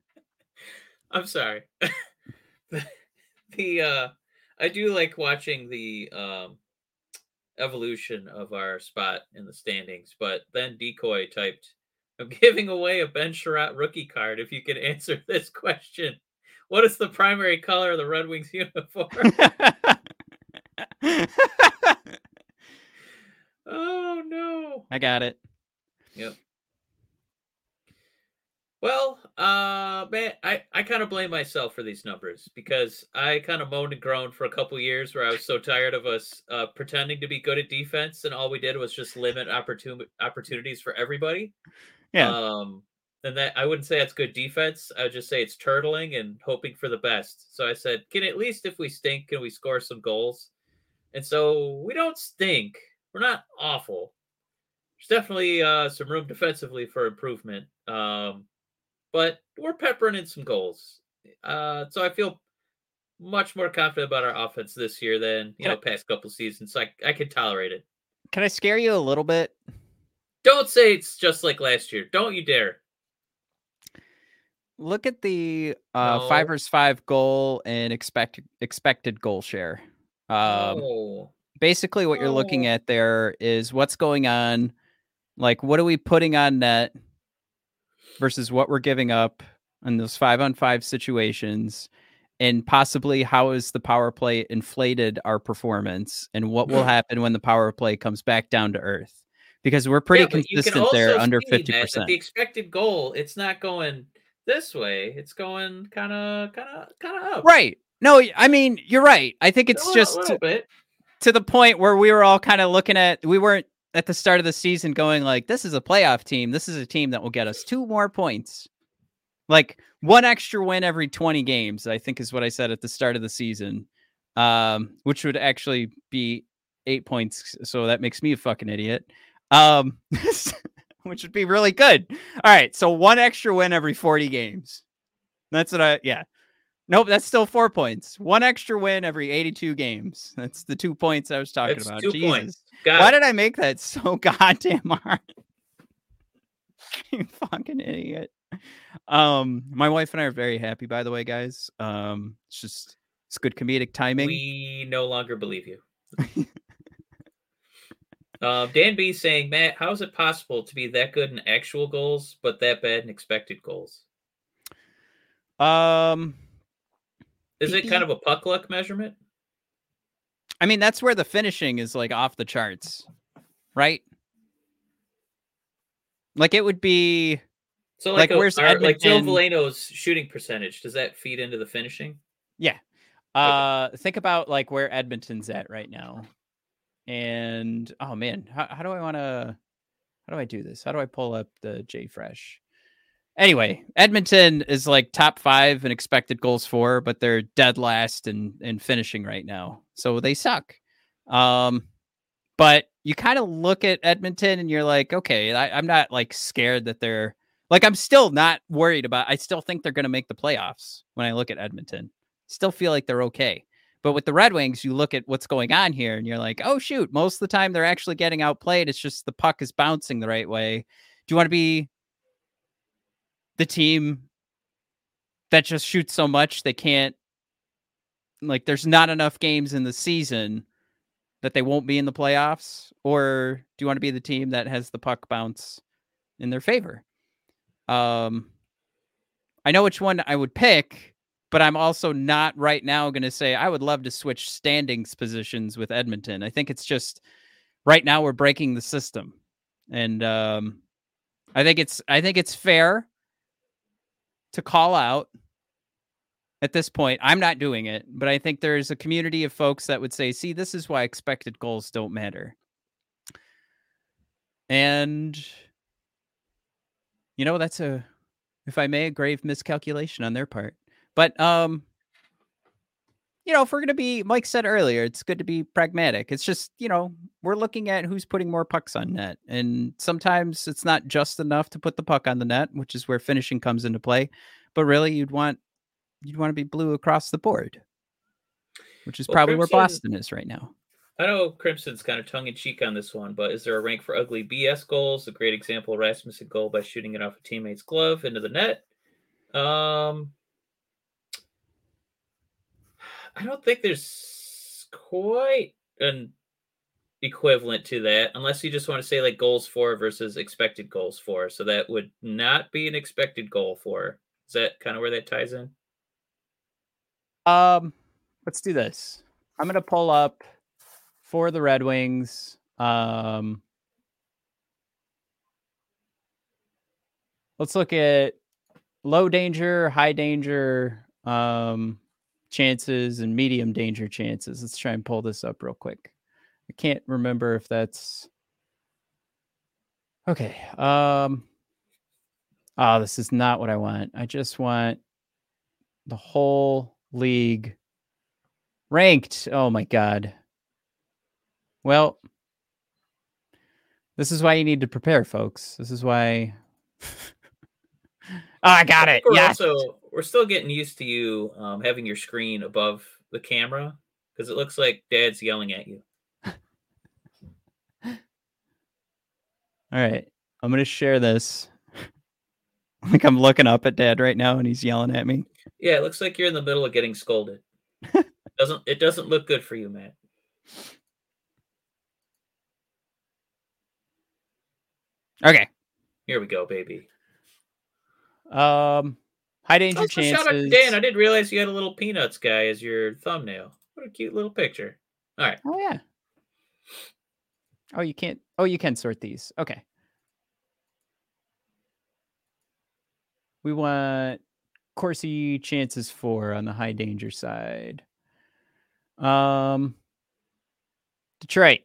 I'm sorry. the, the uh I do like watching the um evolution of our spot in the standings, but then decoy typed, I'm giving away a Ben Chiarot rookie card if you can answer this question. What is the primary color of the Red Wings uniform? oh no. I got it. Yep. Well, uh, man, I, I kind of blame myself for these numbers because I kind of moaned and groaned for a couple years where I was so tired of us uh, pretending to be good at defense, and all we did was just limit opportun- opportunities for everybody. Yeah. Um, and that I wouldn't say that's good defense. I would just say it's turtling and hoping for the best. So I said, can at least if we stink, can we score some goals? And so we don't stink. We're not awful. There's definitely uh, some room defensively for improvement. Um, but we're peppering in some goals. Uh, so I feel much more confident about our offense this year than you know past couple seasons. So I, I can tolerate it. Can I scare you a little bit? Don't say it's just like last year. Don't you dare. Look at the uh No. five versus five goal and expected expected goal share. Um oh, basically what you're looking at there is what's going on like what are we putting on net versus what we're giving up in those five on five situations and possibly how is the power play inflated our performance and what will happen when the power play comes back down to earth because we're pretty Yeah, consistent there under 50% that The expected goal, it's not going this way. It's going kind of, kind of, kind of up. right no i mean you're right. I think it's little- just little bit. to the point where we were all kind of looking at we weren't at the start of the season going like this is a playoff team. This is a team that will get us two more points. Like one extra win every 20 games i think is what i said at the start of the season um which would actually be eight points so that makes me a fucking idiot um which would be really good. All right so one extra win every 40 games. That's what i yeah Nope, that's still four points. One extra win every 82 games. That's the two points I was talking That's about. two Jesus. points. Got Why it. did I make that so goddamn hard? you fucking idiot. Um, my wife and I are very happy, by the way, guys. Um, it's just it's good comedic timing. We no longer believe you. um, Dan B saying, Matt, how is it possible to be that good in actual goals, but that bad in expected goals? Um, Is it kind of a puck luck measurement? I mean, that's where the finishing is like off the charts, right? Like it would be So like, like, a- where's our- like Joe Edmonton? Veleno's shooting percentage, does that feed into the finishing? Yeah. Uh, think about like where Edmonton's at right now, and oh man, how, how do I want to? How do I do this? How do I pull up the J Fresh? Anyway, Edmonton is like top five in expected goals for, but they're dead last in in finishing right now, so they suck. Um, but you kind of look at Edmonton and you're like, okay, I, I'm not like scared that they're like I'm still not worried about. I still think they're going to make the playoffs when I look at Edmonton. Still feel like they're okay. But with the Red Wings, you look at what's going on here and you're like, oh shoot, most of the time they're actually getting outplayed. It's just the puck is bouncing the right way. Do you want to be the team that just shoots so much they can't like there's not enough games in the season that they won't be in the playoffs or do you want to be the team that has the puck bounce in their favor? Um i know which one i would pick but i'm also not right now going to say i would love to switch standings positions with edmonton. I think it's just right now we're breaking the system and um i think it's i think it's fair to call out at this point. I'm not doing it, but I think there's a community of folks that would say, see, this is why expected goals don't matter. And, you know, that's a, if I may, a grave miscalculation on their part. But, um, you know, if we're going to be, Mike said earlier, it's good to be pragmatic. It's just, you know, we're looking at who's putting more pucks on net. And sometimes it's not just enough to put the puck on the net, which is where finishing comes into play. But really, you'd want you'd want to be blue across the board, which is well, probably Crimson, where Boston is right now. I know Crimson's kind of tongue in cheek on this one, but is there a rank for ugly BS goals? A great example: Rasmussen goal by shooting it off a teammate's glove into the net. Um, I don't think there's quite an equivalent to that, unless you just want to say like goals for versus expected goals for. So that would not be an expected goal for. Is that kind of where that ties in? Um, let's do this. I'm gonna pull up for the Red Wings. Um, let's look at low danger, high danger um, chances, and medium danger chances. Let's try and pull this up real quick. I can't remember if that's okay. Um, oh, this is not what I want. I just want the whole league ranked. Oh my god. Well, this is why you need to prepare, folks. This is why. oh, I got it. Yeah. Also, we're still getting used to you um, having your screen above the camera because it looks like Dad's yelling at you. All right, I'm gonna share this. like I'm looking up at Dad right now, and he's yelling at me. Yeah, it looks like you're in the middle of getting scolded. doesn't it doesn't look good for you, Matt? Okay. Here we go, baby. Um high danger also, chances. Shout out to Dan. I didn't realize you had a little peanuts guy as your thumbnail. What a cute little picture. All right. Oh yeah. Oh, you can't. Oh, you can sort these. Okay. We want Corsi chances for on the high danger side. Um, Detroit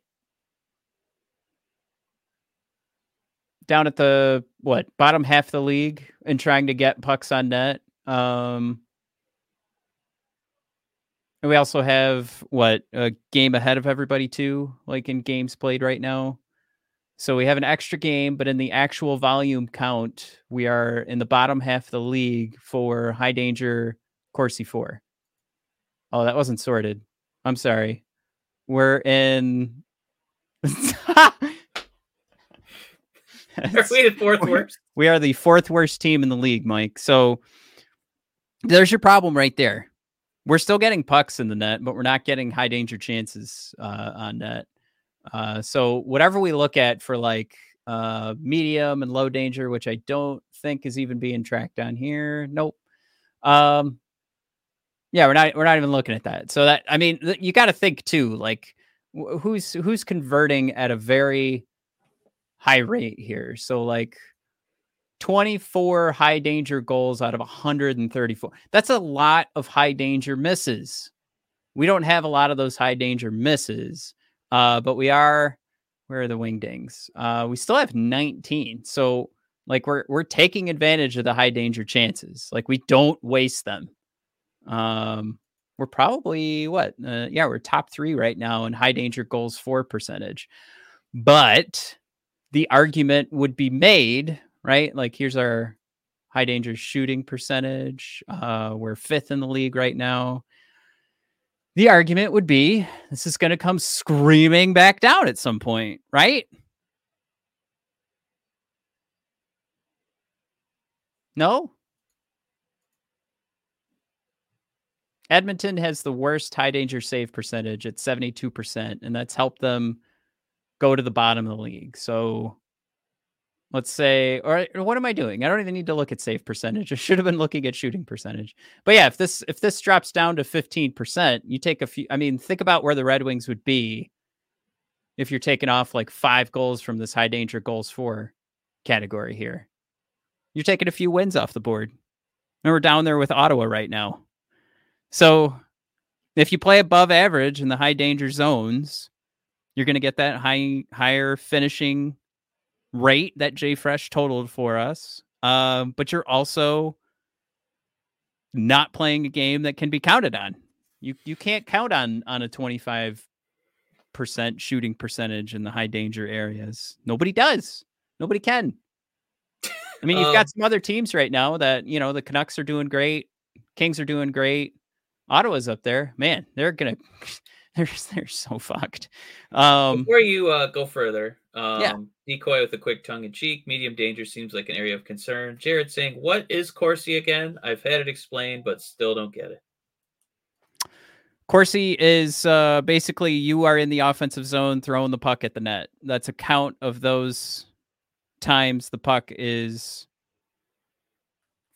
down at the what bottom half the league and trying to get pucks on net. Um, and we also have what a game ahead of everybody too, like in games played right now. So we have an extra game, but in the actual volume count, we are in the bottom half of the league for high danger Corsi 4. Oh, that wasn't sorted. I'm sorry. We're in. are we the fourth worst? We are the fourth worst team in the league, Mike. So there's your problem right there. We're still getting pucks in the net, but we're not getting high danger chances uh, on net. Uh, so whatever we look at for like uh, medium and low danger, which I don't think is even being tracked on here. Nope. Um, yeah, we're not we're not even looking at that. So that I mean, you got to think too, like wh- who's who's converting at a very high rate here. So like 24 high danger goals out of 134. That's a lot of high danger misses. we don't have a lot of those high danger misses, uh, but we are. Where are the wingdings? Uh, we still have 19. So like we're we're taking advantage of the high danger chances. Like we don't waste them. Um, we're probably what? Uh, yeah, we're top three right now in high danger goals for percentage. But the argument would be made, right? Like here's our high danger shooting percentage. Uh, we're fifth in the league right now. The argument would be this is going to come screaming back down at some point, right? No? Edmonton has the worst high danger save percentage at 72%, and that's helped them go to the bottom of the league. So let's say, or what am I doing? I don't even need to look at save percentage. I should have been looking at shooting percentage. But yeah, if this if this drops down to 15%, you take a few I mean, think about where the Red Wings would be if you're taking off like five goals from this high danger goals for category here. You're taking a few wins off the board. And we're down there with Ottawa right now. So if you play above average in the high danger zones, you're going to get that high higher finishing rate that Jay Fresh totaled for us. Um, but you're also not playing a game that can be counted on. You you can't count on on a 25 percent shooting percentage in the high danger areas. Nobody does. Nobody can. I mean, you've Um, got some other teams right now that you know the Canucks are doing great, Kings are doing great, Ottawa's up there. Man, they're gonna they're they're so fucked. Um, Before you uh, go further, um, Yeah. decoy with a quick tongue in cheek, medium danger seems like an area of concern. Jared saying, "What is Corsi again? I've had it explained, but still don't get it." Corsi is uh, basically you are in the offensive zone throwing the puck at the net. That's a count of those times the puck is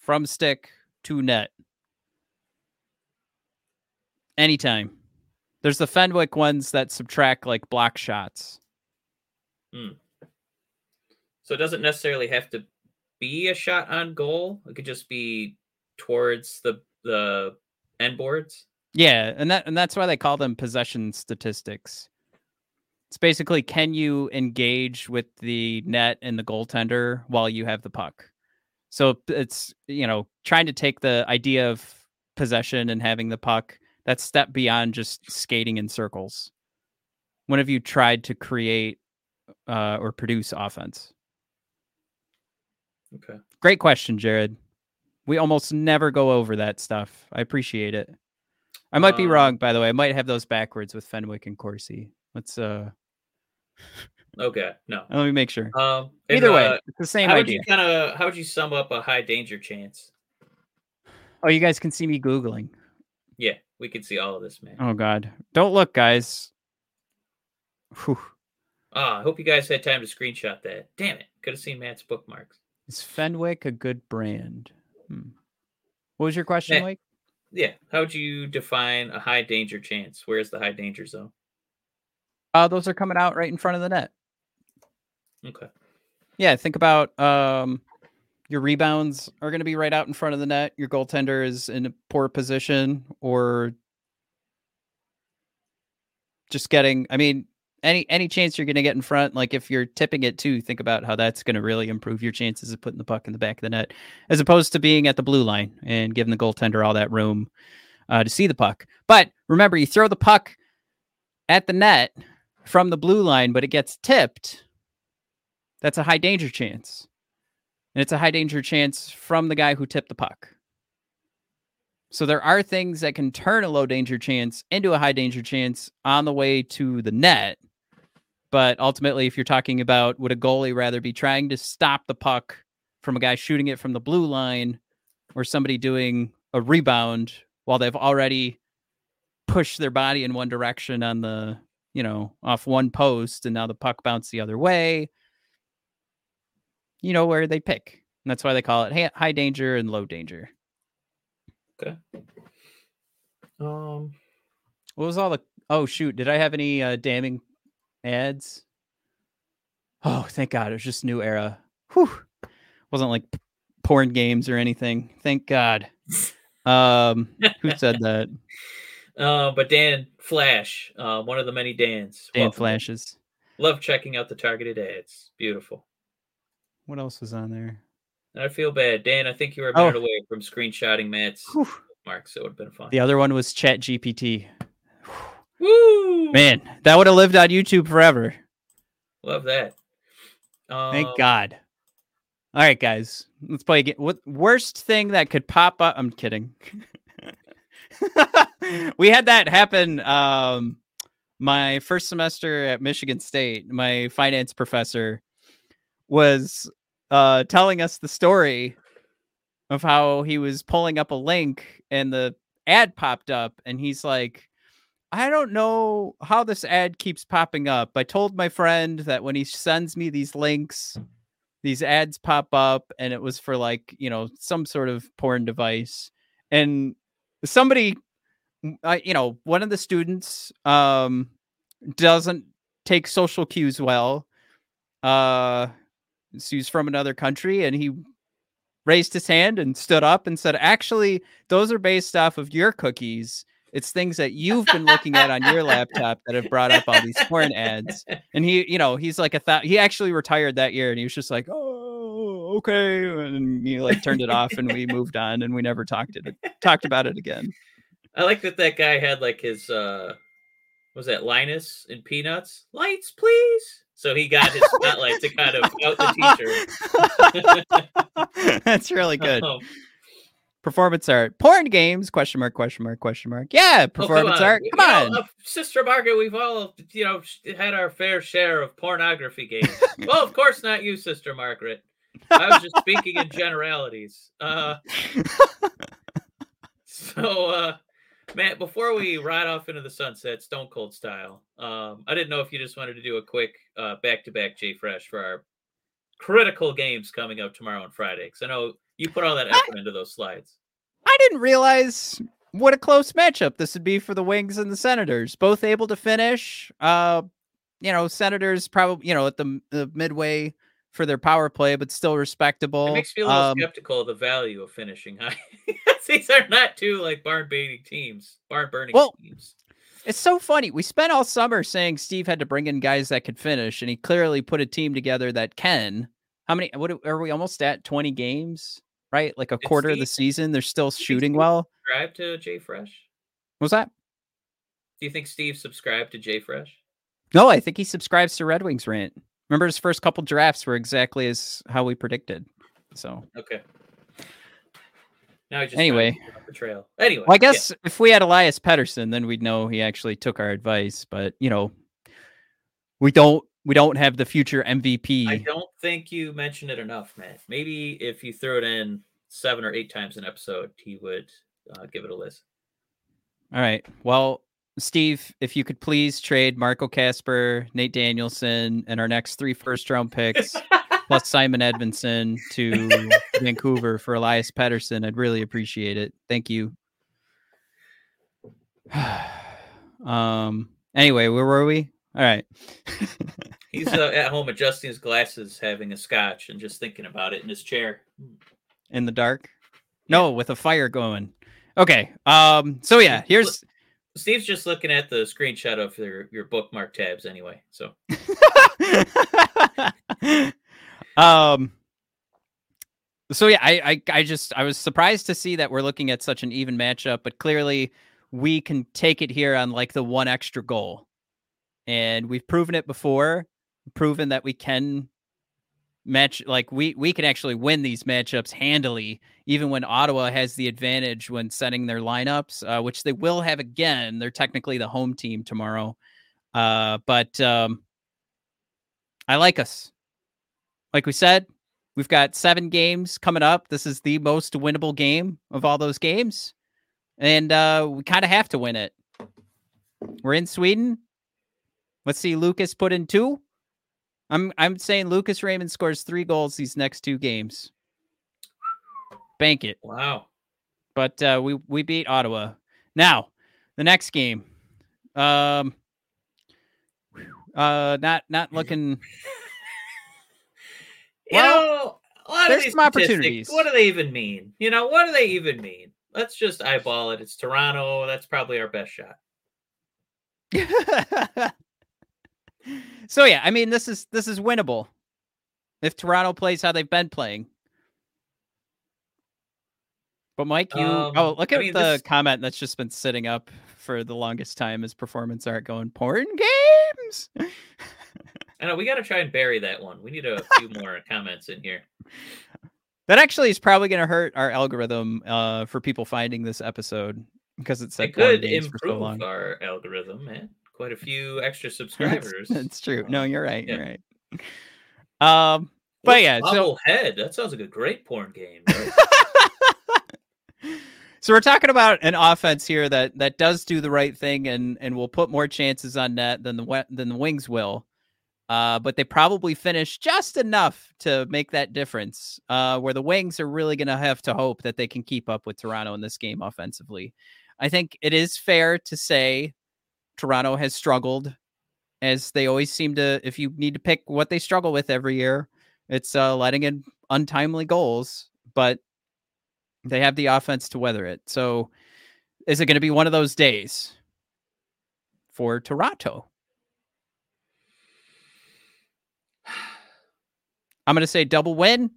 from stick to net. Anytime. There's the Fenwick ones that subtract like block shots. Hmm. So it doesn't necessarily have to be a shot on goal. It could just be towards the the end boards. Yeah, and that and that's why they call them possession statistics. It's basically can you engage with the net and the goaltender while you have the puck. So it's you know trying to take the idea of possession and having the puck that step beyond just skating in circles. When have you tried to create uh, or produce offense? Okay. Great question, Jared. We almost never go over that stuff. I appreciate it. I might be Um, wrong, by the way. I might have those backwards with Fenwick and Corsi. Let's uh Okay. No. let me make sure. Um. and, Either way, uh, it's the same how would idea. you kind of how would you sum up a high danger chance? Oh, you guys can see me googling. Yeah, we can see all of this, man. Oh god. Don't look, guys. Whew. Ah, I hope you guys had time to screenshot that. Damn it, could have seen Matt's bookmarks. Is Fenwick a good brand? Hmm. What was your question. Mike? Yeah, how would you define a high danger chance? Where's the high danger zone? Uh those are coming out right in front of the net. Okay. Yeah, think about um your rebounds are going to be right out in front of the net. Your goaltender is in a poor position or just getting I mean any any chance you're going to get in front like if you're tipping it too think about how that's going to really improve your chances of putting the puck in the back of the net as opposed to being at the blue line and giving the goaltender all that room uh, to see the puck. But remember you throw the puck at the net from the blue line but it gets tipped that's a high danger chance. And it's a high danger chance from the guy who tipped the puck. So there are things that can turn a low danger chance into a high danger chance on the way to the net. But ultimately, if you're talking about would a goalie rather be trying to stop the puck from a guy shooting it from the blue line or somebody doing a rebound while they've already pushed their body in one direction on the, you know, off one post and now the puck bounced the other way you know where they pick. And that's why they call it high danger and low danger. Okay. Um. What was all the? Oh shoot! Did I have any uh, damning ads? Oh, thank God! It was just new era. Whew. Wasn't like porn games or anything. Thank God. Um, who said that? Uh, but Dan Flash, uh, one of the many Dans. Dan welcome. flashes. Love checking out the targeted ads. Beautiful. What else was on there? I feel bad, Dan. I think you were a Oh. away from screenshotting Matt's marks. So it would have been fun. The other one was Chat GPT. Woo! Man, that would have lived on YouTube forever. Love that. Thank Um, God. All right, guys, let's play again. What worst thing that could pop up? I'm kidding. we had that happen. Um, my first semester at Michigan State, my finance professor was uh, telling us the story of how he was pulling up a link and the ad popped up, and he's like, I don't know how this ad keeps popping up. I told my friend that when he sends me these links, these ads pop up, and it was for like, you know, some sort of porn device. And somebody, you know, one of the students um, doesn't take social cues well. Uh, he's from another country, and he raised his hand and stood up and said, Actually, those are based off of your cookies. It's things that you've been looking at on your laptop that have brought up all these porn ads. And he, you know, he's like a thought. He actually retired that year, and he was just like, "Oh, okay," and he like turned it off, and we moved on, and we never talked it talked about it again. I like that that guy had like his uh was that Linus and Peanuts? Lights, please. So he got his spotlight to kind of out the teacher. That's really good. Um, Performance art, porn games? Question mark? Question mark? Question mark? Yeah, oh, come performance art. You Come know, on. uh, Sister Margaret, we've all you know had our fair share of pornography games. well, of course not you, Sister Margaret. I was just speaking in generalities. Uh, so, uh, Matt, before we ride off into the sunset, Stone Cold style, um, I didn't know if you just wanted to do a quick uh, back-to-back JFresh for our critical games coming up tomorrow and Friday. Because I know you put all that effort into those slides. I didn't realize what a close matchup this would be for the Wings and the Senators. Both able to finish. Uh, you know, Senators probably you know at the, the midway for their power play, but still respectable. It makes me a little Um, skeptical of the value of finishing high. These are not two like barn baiting teams, barn burning Well, teams. It's so funny. We spent all summer saying Steve had to bring in guys that could finish, and he clearly put a team together that can. How many? What are we almost at? Twenty games, right? Like a quarter of the season. They're still shooting well. Subscribe to JFresh. What was that? Do you think Steve subscribed to JFresh? No, I think he subscribes to Red Wings rant. Remember his first couple drafts were exactly as how we predicted. So Okay. Now just Anyway. trying to get off the trail. Anyway, well, I yeah. guess if we had Elias Pettersson, then we'd know he actually took our advice. But you know, we don't. We don't have the future MVP. I don't think you mentioned it enough, Matt. Maybe if you threw it in seven or eight times an episode, he would uh, give it a listen. All right. Well, Steve, if you could please trade Marco Kasper, Nate Danielson, and our next three first round picks, plus Simon Edvinsson to Vancouver for Elias Pettersson, I'd really appreciate it. Thank you. um. Anyway, where were we? All right. He's uh, at home adjusting his glasses, having a scotch, and just thinking about it in his chair. In the dark. No, with a fire going. Okay. Um. So yeah, here's. Steve's just looking at the screenshot of your, your bookmark tabs anyway. So um so yeah I, I i just i was surprised to see that we're looking at such an even matchup but clearly we can take it here on like the one extra goal and we've proven it before proven that we can match like we we can actually win these matchups handily even when ottawa has the advantage when setting their lineups uh, which they will have again they're technically the home team tomorrow uh but um i like us like we said, we've got seven games coming up. This is the most winnable game of all those games. And uh, we kind of have to win it. We're in Sweden. Let's see Lucas put in two. I'm I'm saying Lucas Raymond scores three goals these next two games. Bank it. wow. But uh, we we beat Ottawa. Now, the next game. Um uh not not looking You Well, know, a lot there's of these some opportunities. What do they even mean? You know, what do they even mean? let's just eyeball it. It's Toronto. That's probably our best shot. so yeah, I mean this is this is winnable if Toronto plays how they've been playing. But Mike, you Um, oh look I at mean, the this- comment that's just been sitting up for the longest time as performance art going porn games. I know we got to try and bury that one. We need a few more comments in here. That actually is probably going to hurt our algorithm uh, for people finding this episode because it said It could for so long. our algorithm, man. Quite a few extra subscribers. that's true. No, you're right. yeah. You're right. Um, but What's yeah, so Bobblehead. That sounds like a great porn game. so we're talking about an offense here that that does do the right thing and and will put more chances on net than the than the Wings will. Uh, but they probably finish just enough to make that difference. Uh, where the Wings are really going to have to hope that they can keep up with Toronto in this game offensively. I think it is fair to say Toronto has struggled, as they always seem to. If you need to pick what they struggle with every year, it's uh, letting in untimely goals. But they have the offense to weather it. So, is it going to be one of those days for Toronto? I'm going to say double win.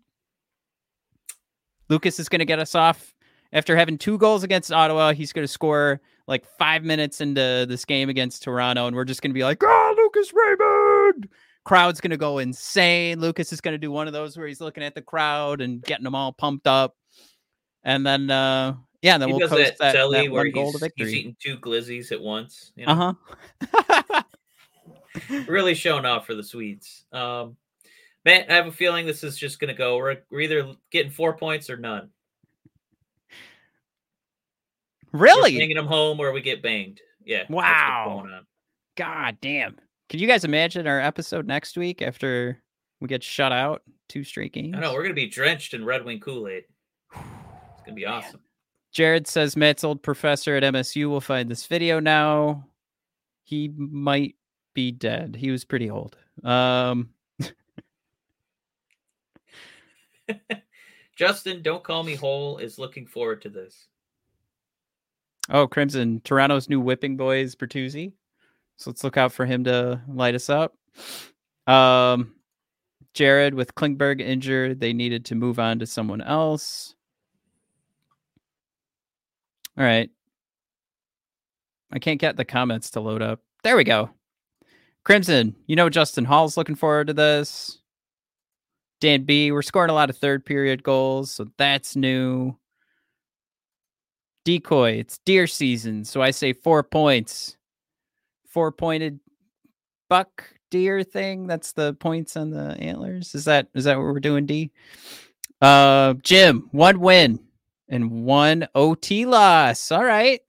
Lucas is going to get us off after having two goals against Ottawa. He's going to score like five minutes into this game against Toronto, and we're just going to be like, "Oh, Lucas Raymond!" Crowd's going to go insane. Lucas is going to do one of those where he's looking at the crowd and getting them all pumped up, and then uh, yeah, then he we'll coast that, that, that where one goal to he's eating two glizzies at once. You know? Uh huh. really showing off for the Swedes. Um, Matt, I have a feeling this is just going to go. We're, we're either getting four points or none. We're Really? banging them home or we get banged. Yeah. Wow. God damn. Can you guys imagine our episode next week after we get shut out two straight games? I know we're going to be drenched in Red Wing Kool Aid. It's going to be awesome. Jared says Matt's old professor at MSU will find this video now. He might be dead. He was pretty old. Um, Justin, don't call me whole is looking forward to this. Oh, Crimson, Toronto's new whipping boy is Bertuzzi. So let's look out for him to light us up. Um, Jared with Klingberg injured, they needed to move on to someone else. All right. I can't get the comments to load up. There we go. Crimson, you know Justin Hall's looking forward to this. Dan B, we're scoring a lot of third period goals, so that's new. Decoy, it's deer season, so I say four points. Four pointed buck deer thing. That's the points on the antlers. Is that is that what we're doing, D? Uh Jim, one win and one OT loss. All right.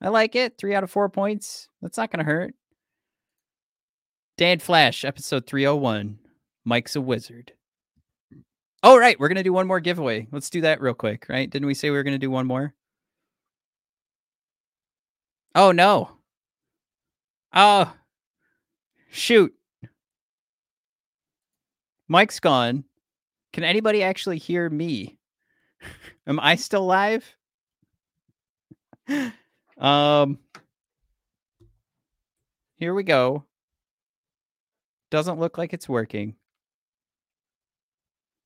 I like it. Three out of four points. That's not gonna hurt. Dan Flash, episode 301. Mike's a wizard. All right. We're to do one more giveaway. Let's do that real quick, right? Didn't we say we were to do one more? Oh, no. Oh, shoot. Mike's gone. Can anybody actually hear me? Am I still live? um, here we go. Doesn't look like it's working.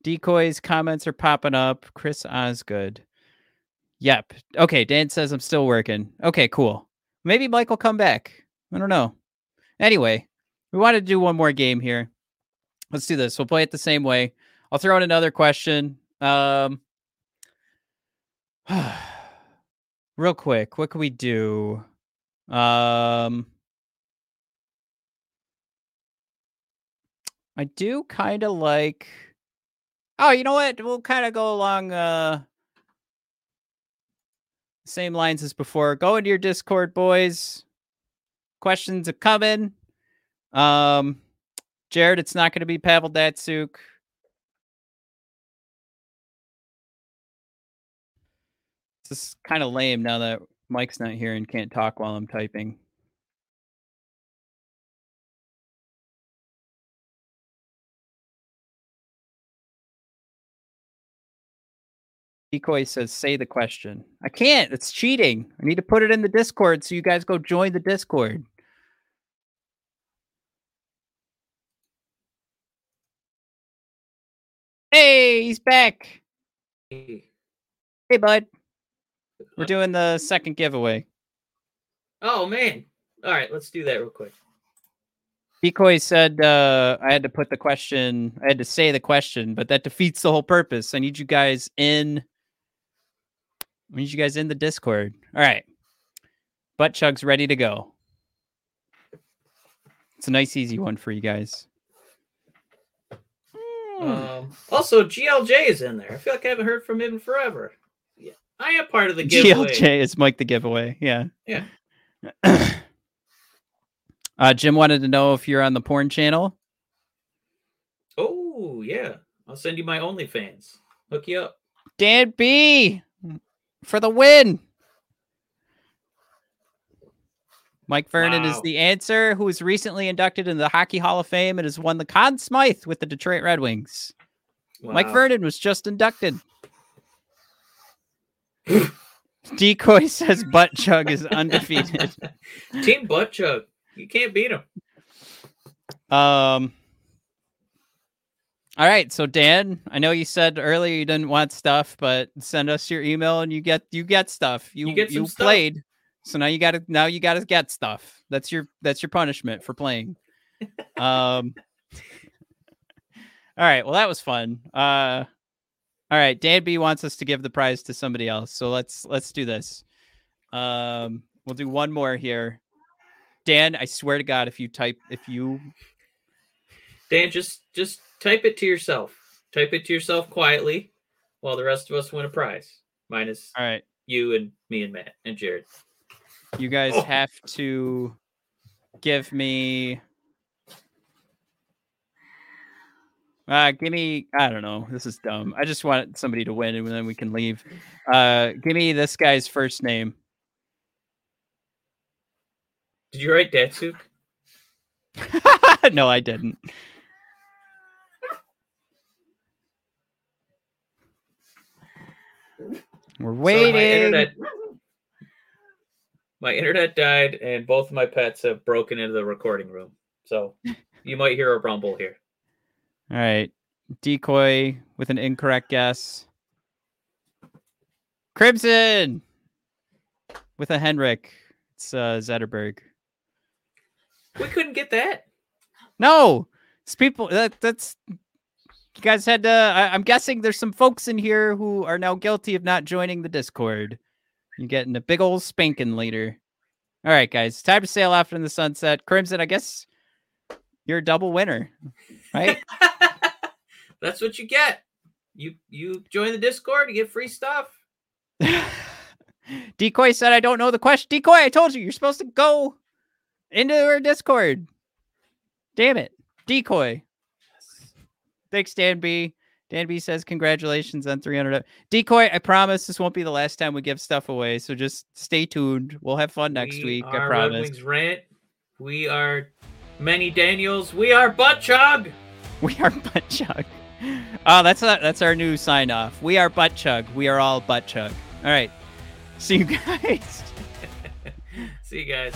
Decoys comments are popping up. Chris Osgood. Yep. Okay, Dan says I'm still working. Okay, cool. Maybe Mike will come back. I don't know. Anyway, we want to do one more game here. Let's do this. We'll play it the same way. I'll throw in another question. Um real quick, what can we do? Um I do kind of like Oh, you know what? We'll kind of go along uh same lines as before. Go into your Discord, boys. Questions are coming. Um Jared, it's not going to be Pavel Datsyuk. This is kind of lame now that Mike's not here and can't talk while I'm typing. Decoy says, say the question. I can't. It's cheating. I need to put it in the Discord so you guys go join the Discord. Hey, he's back. Hey. Hey, bud. We're doing the second giveaway. Oh man. All right, let's do that real quick. Decoy said uh, I had to put the question, I had to say the question, but that defeats the whole purpose. I need you guys in. I need you guys in the Discord. All right. Butt chug's ready to go. It's a nice, easy one for you guys. Um, also, GLJ is in there. I feel like I haven't heard from him in forever. Yeah, I am part of the giveaway. GLJ is Mike the giveaway. Yeah. Yeah. uh, Jim wanted to know if you're on the porn channel. Oh yeah, I'll send you my OnlyFans. Hook you up. Dan B for the win. Mike Vernon is the answer, who was recently inducted into the Hockey Hall of Fame and has won the Conn Smythe with the Detroit Red Wings. Mike Vernon was just inducted. Decoy says butt chug is undefeated. Team Butt Chug. You can't beat him. Um. All right, so Dan, I know you said earlier you didn't want stuff, but send us your email and you get you get stuff. You You get some stuff. played, so now you got to now you got to get stuff. That's your that's your punishment for playing. um. All right, well that was fun. Uh. All right, Dan B wants us to give the prize to somebody else, so let's let's do this. Um, we'll do one more here. Dan, I swear to God, if you type, if you Dan, just just type it to yourself. Type it to yourself quietly, while the rest of us win a prize. Minus all right, you and me and Matt and Jared. you guys Oh. have to give me. Uh, give me. I don't know. This is dumb. I just want somebody to win, and then we can leave. Uh, give me this guy's first name. Did you write Datsyuk? no, I didn't. We're Sorry, my waiting. internet, my internet died, and both of my pets have broken into the recording room. So you might hear a rumble here. All right. Decoy with an incorrect guess. Crimson with a Henrik. It's uh, Zetterberg. We couldn't get that. No, it's people. That, that's you guys had to. I, I'm guessing there's some folks in here who are now guilty of not joining the Discord. You're getting a big old spanking later. All right, guys, time to sail off in the sunset. Crimson, I guess you're a double winner, right? That's what you get. You you join the Discord, you get free stuff. Decoy said, I don't know the question. Decoy, I told you, you're supposed to go into our Discord. Damn it. Decoy. Thanks, Dan B. Dan B says, Congratulations on 300. Decoy, I promise this won't be the last time we give stuff away. So just stay tuned. We'll have fun next We week. I promise. Rant. We are many Daniels. We are Butt Chug. We are Butt Chug. Oh, that's a, that's our new sign off. We are Butt Chug. We are all Butt Chug. All right. See you guys. See you guys.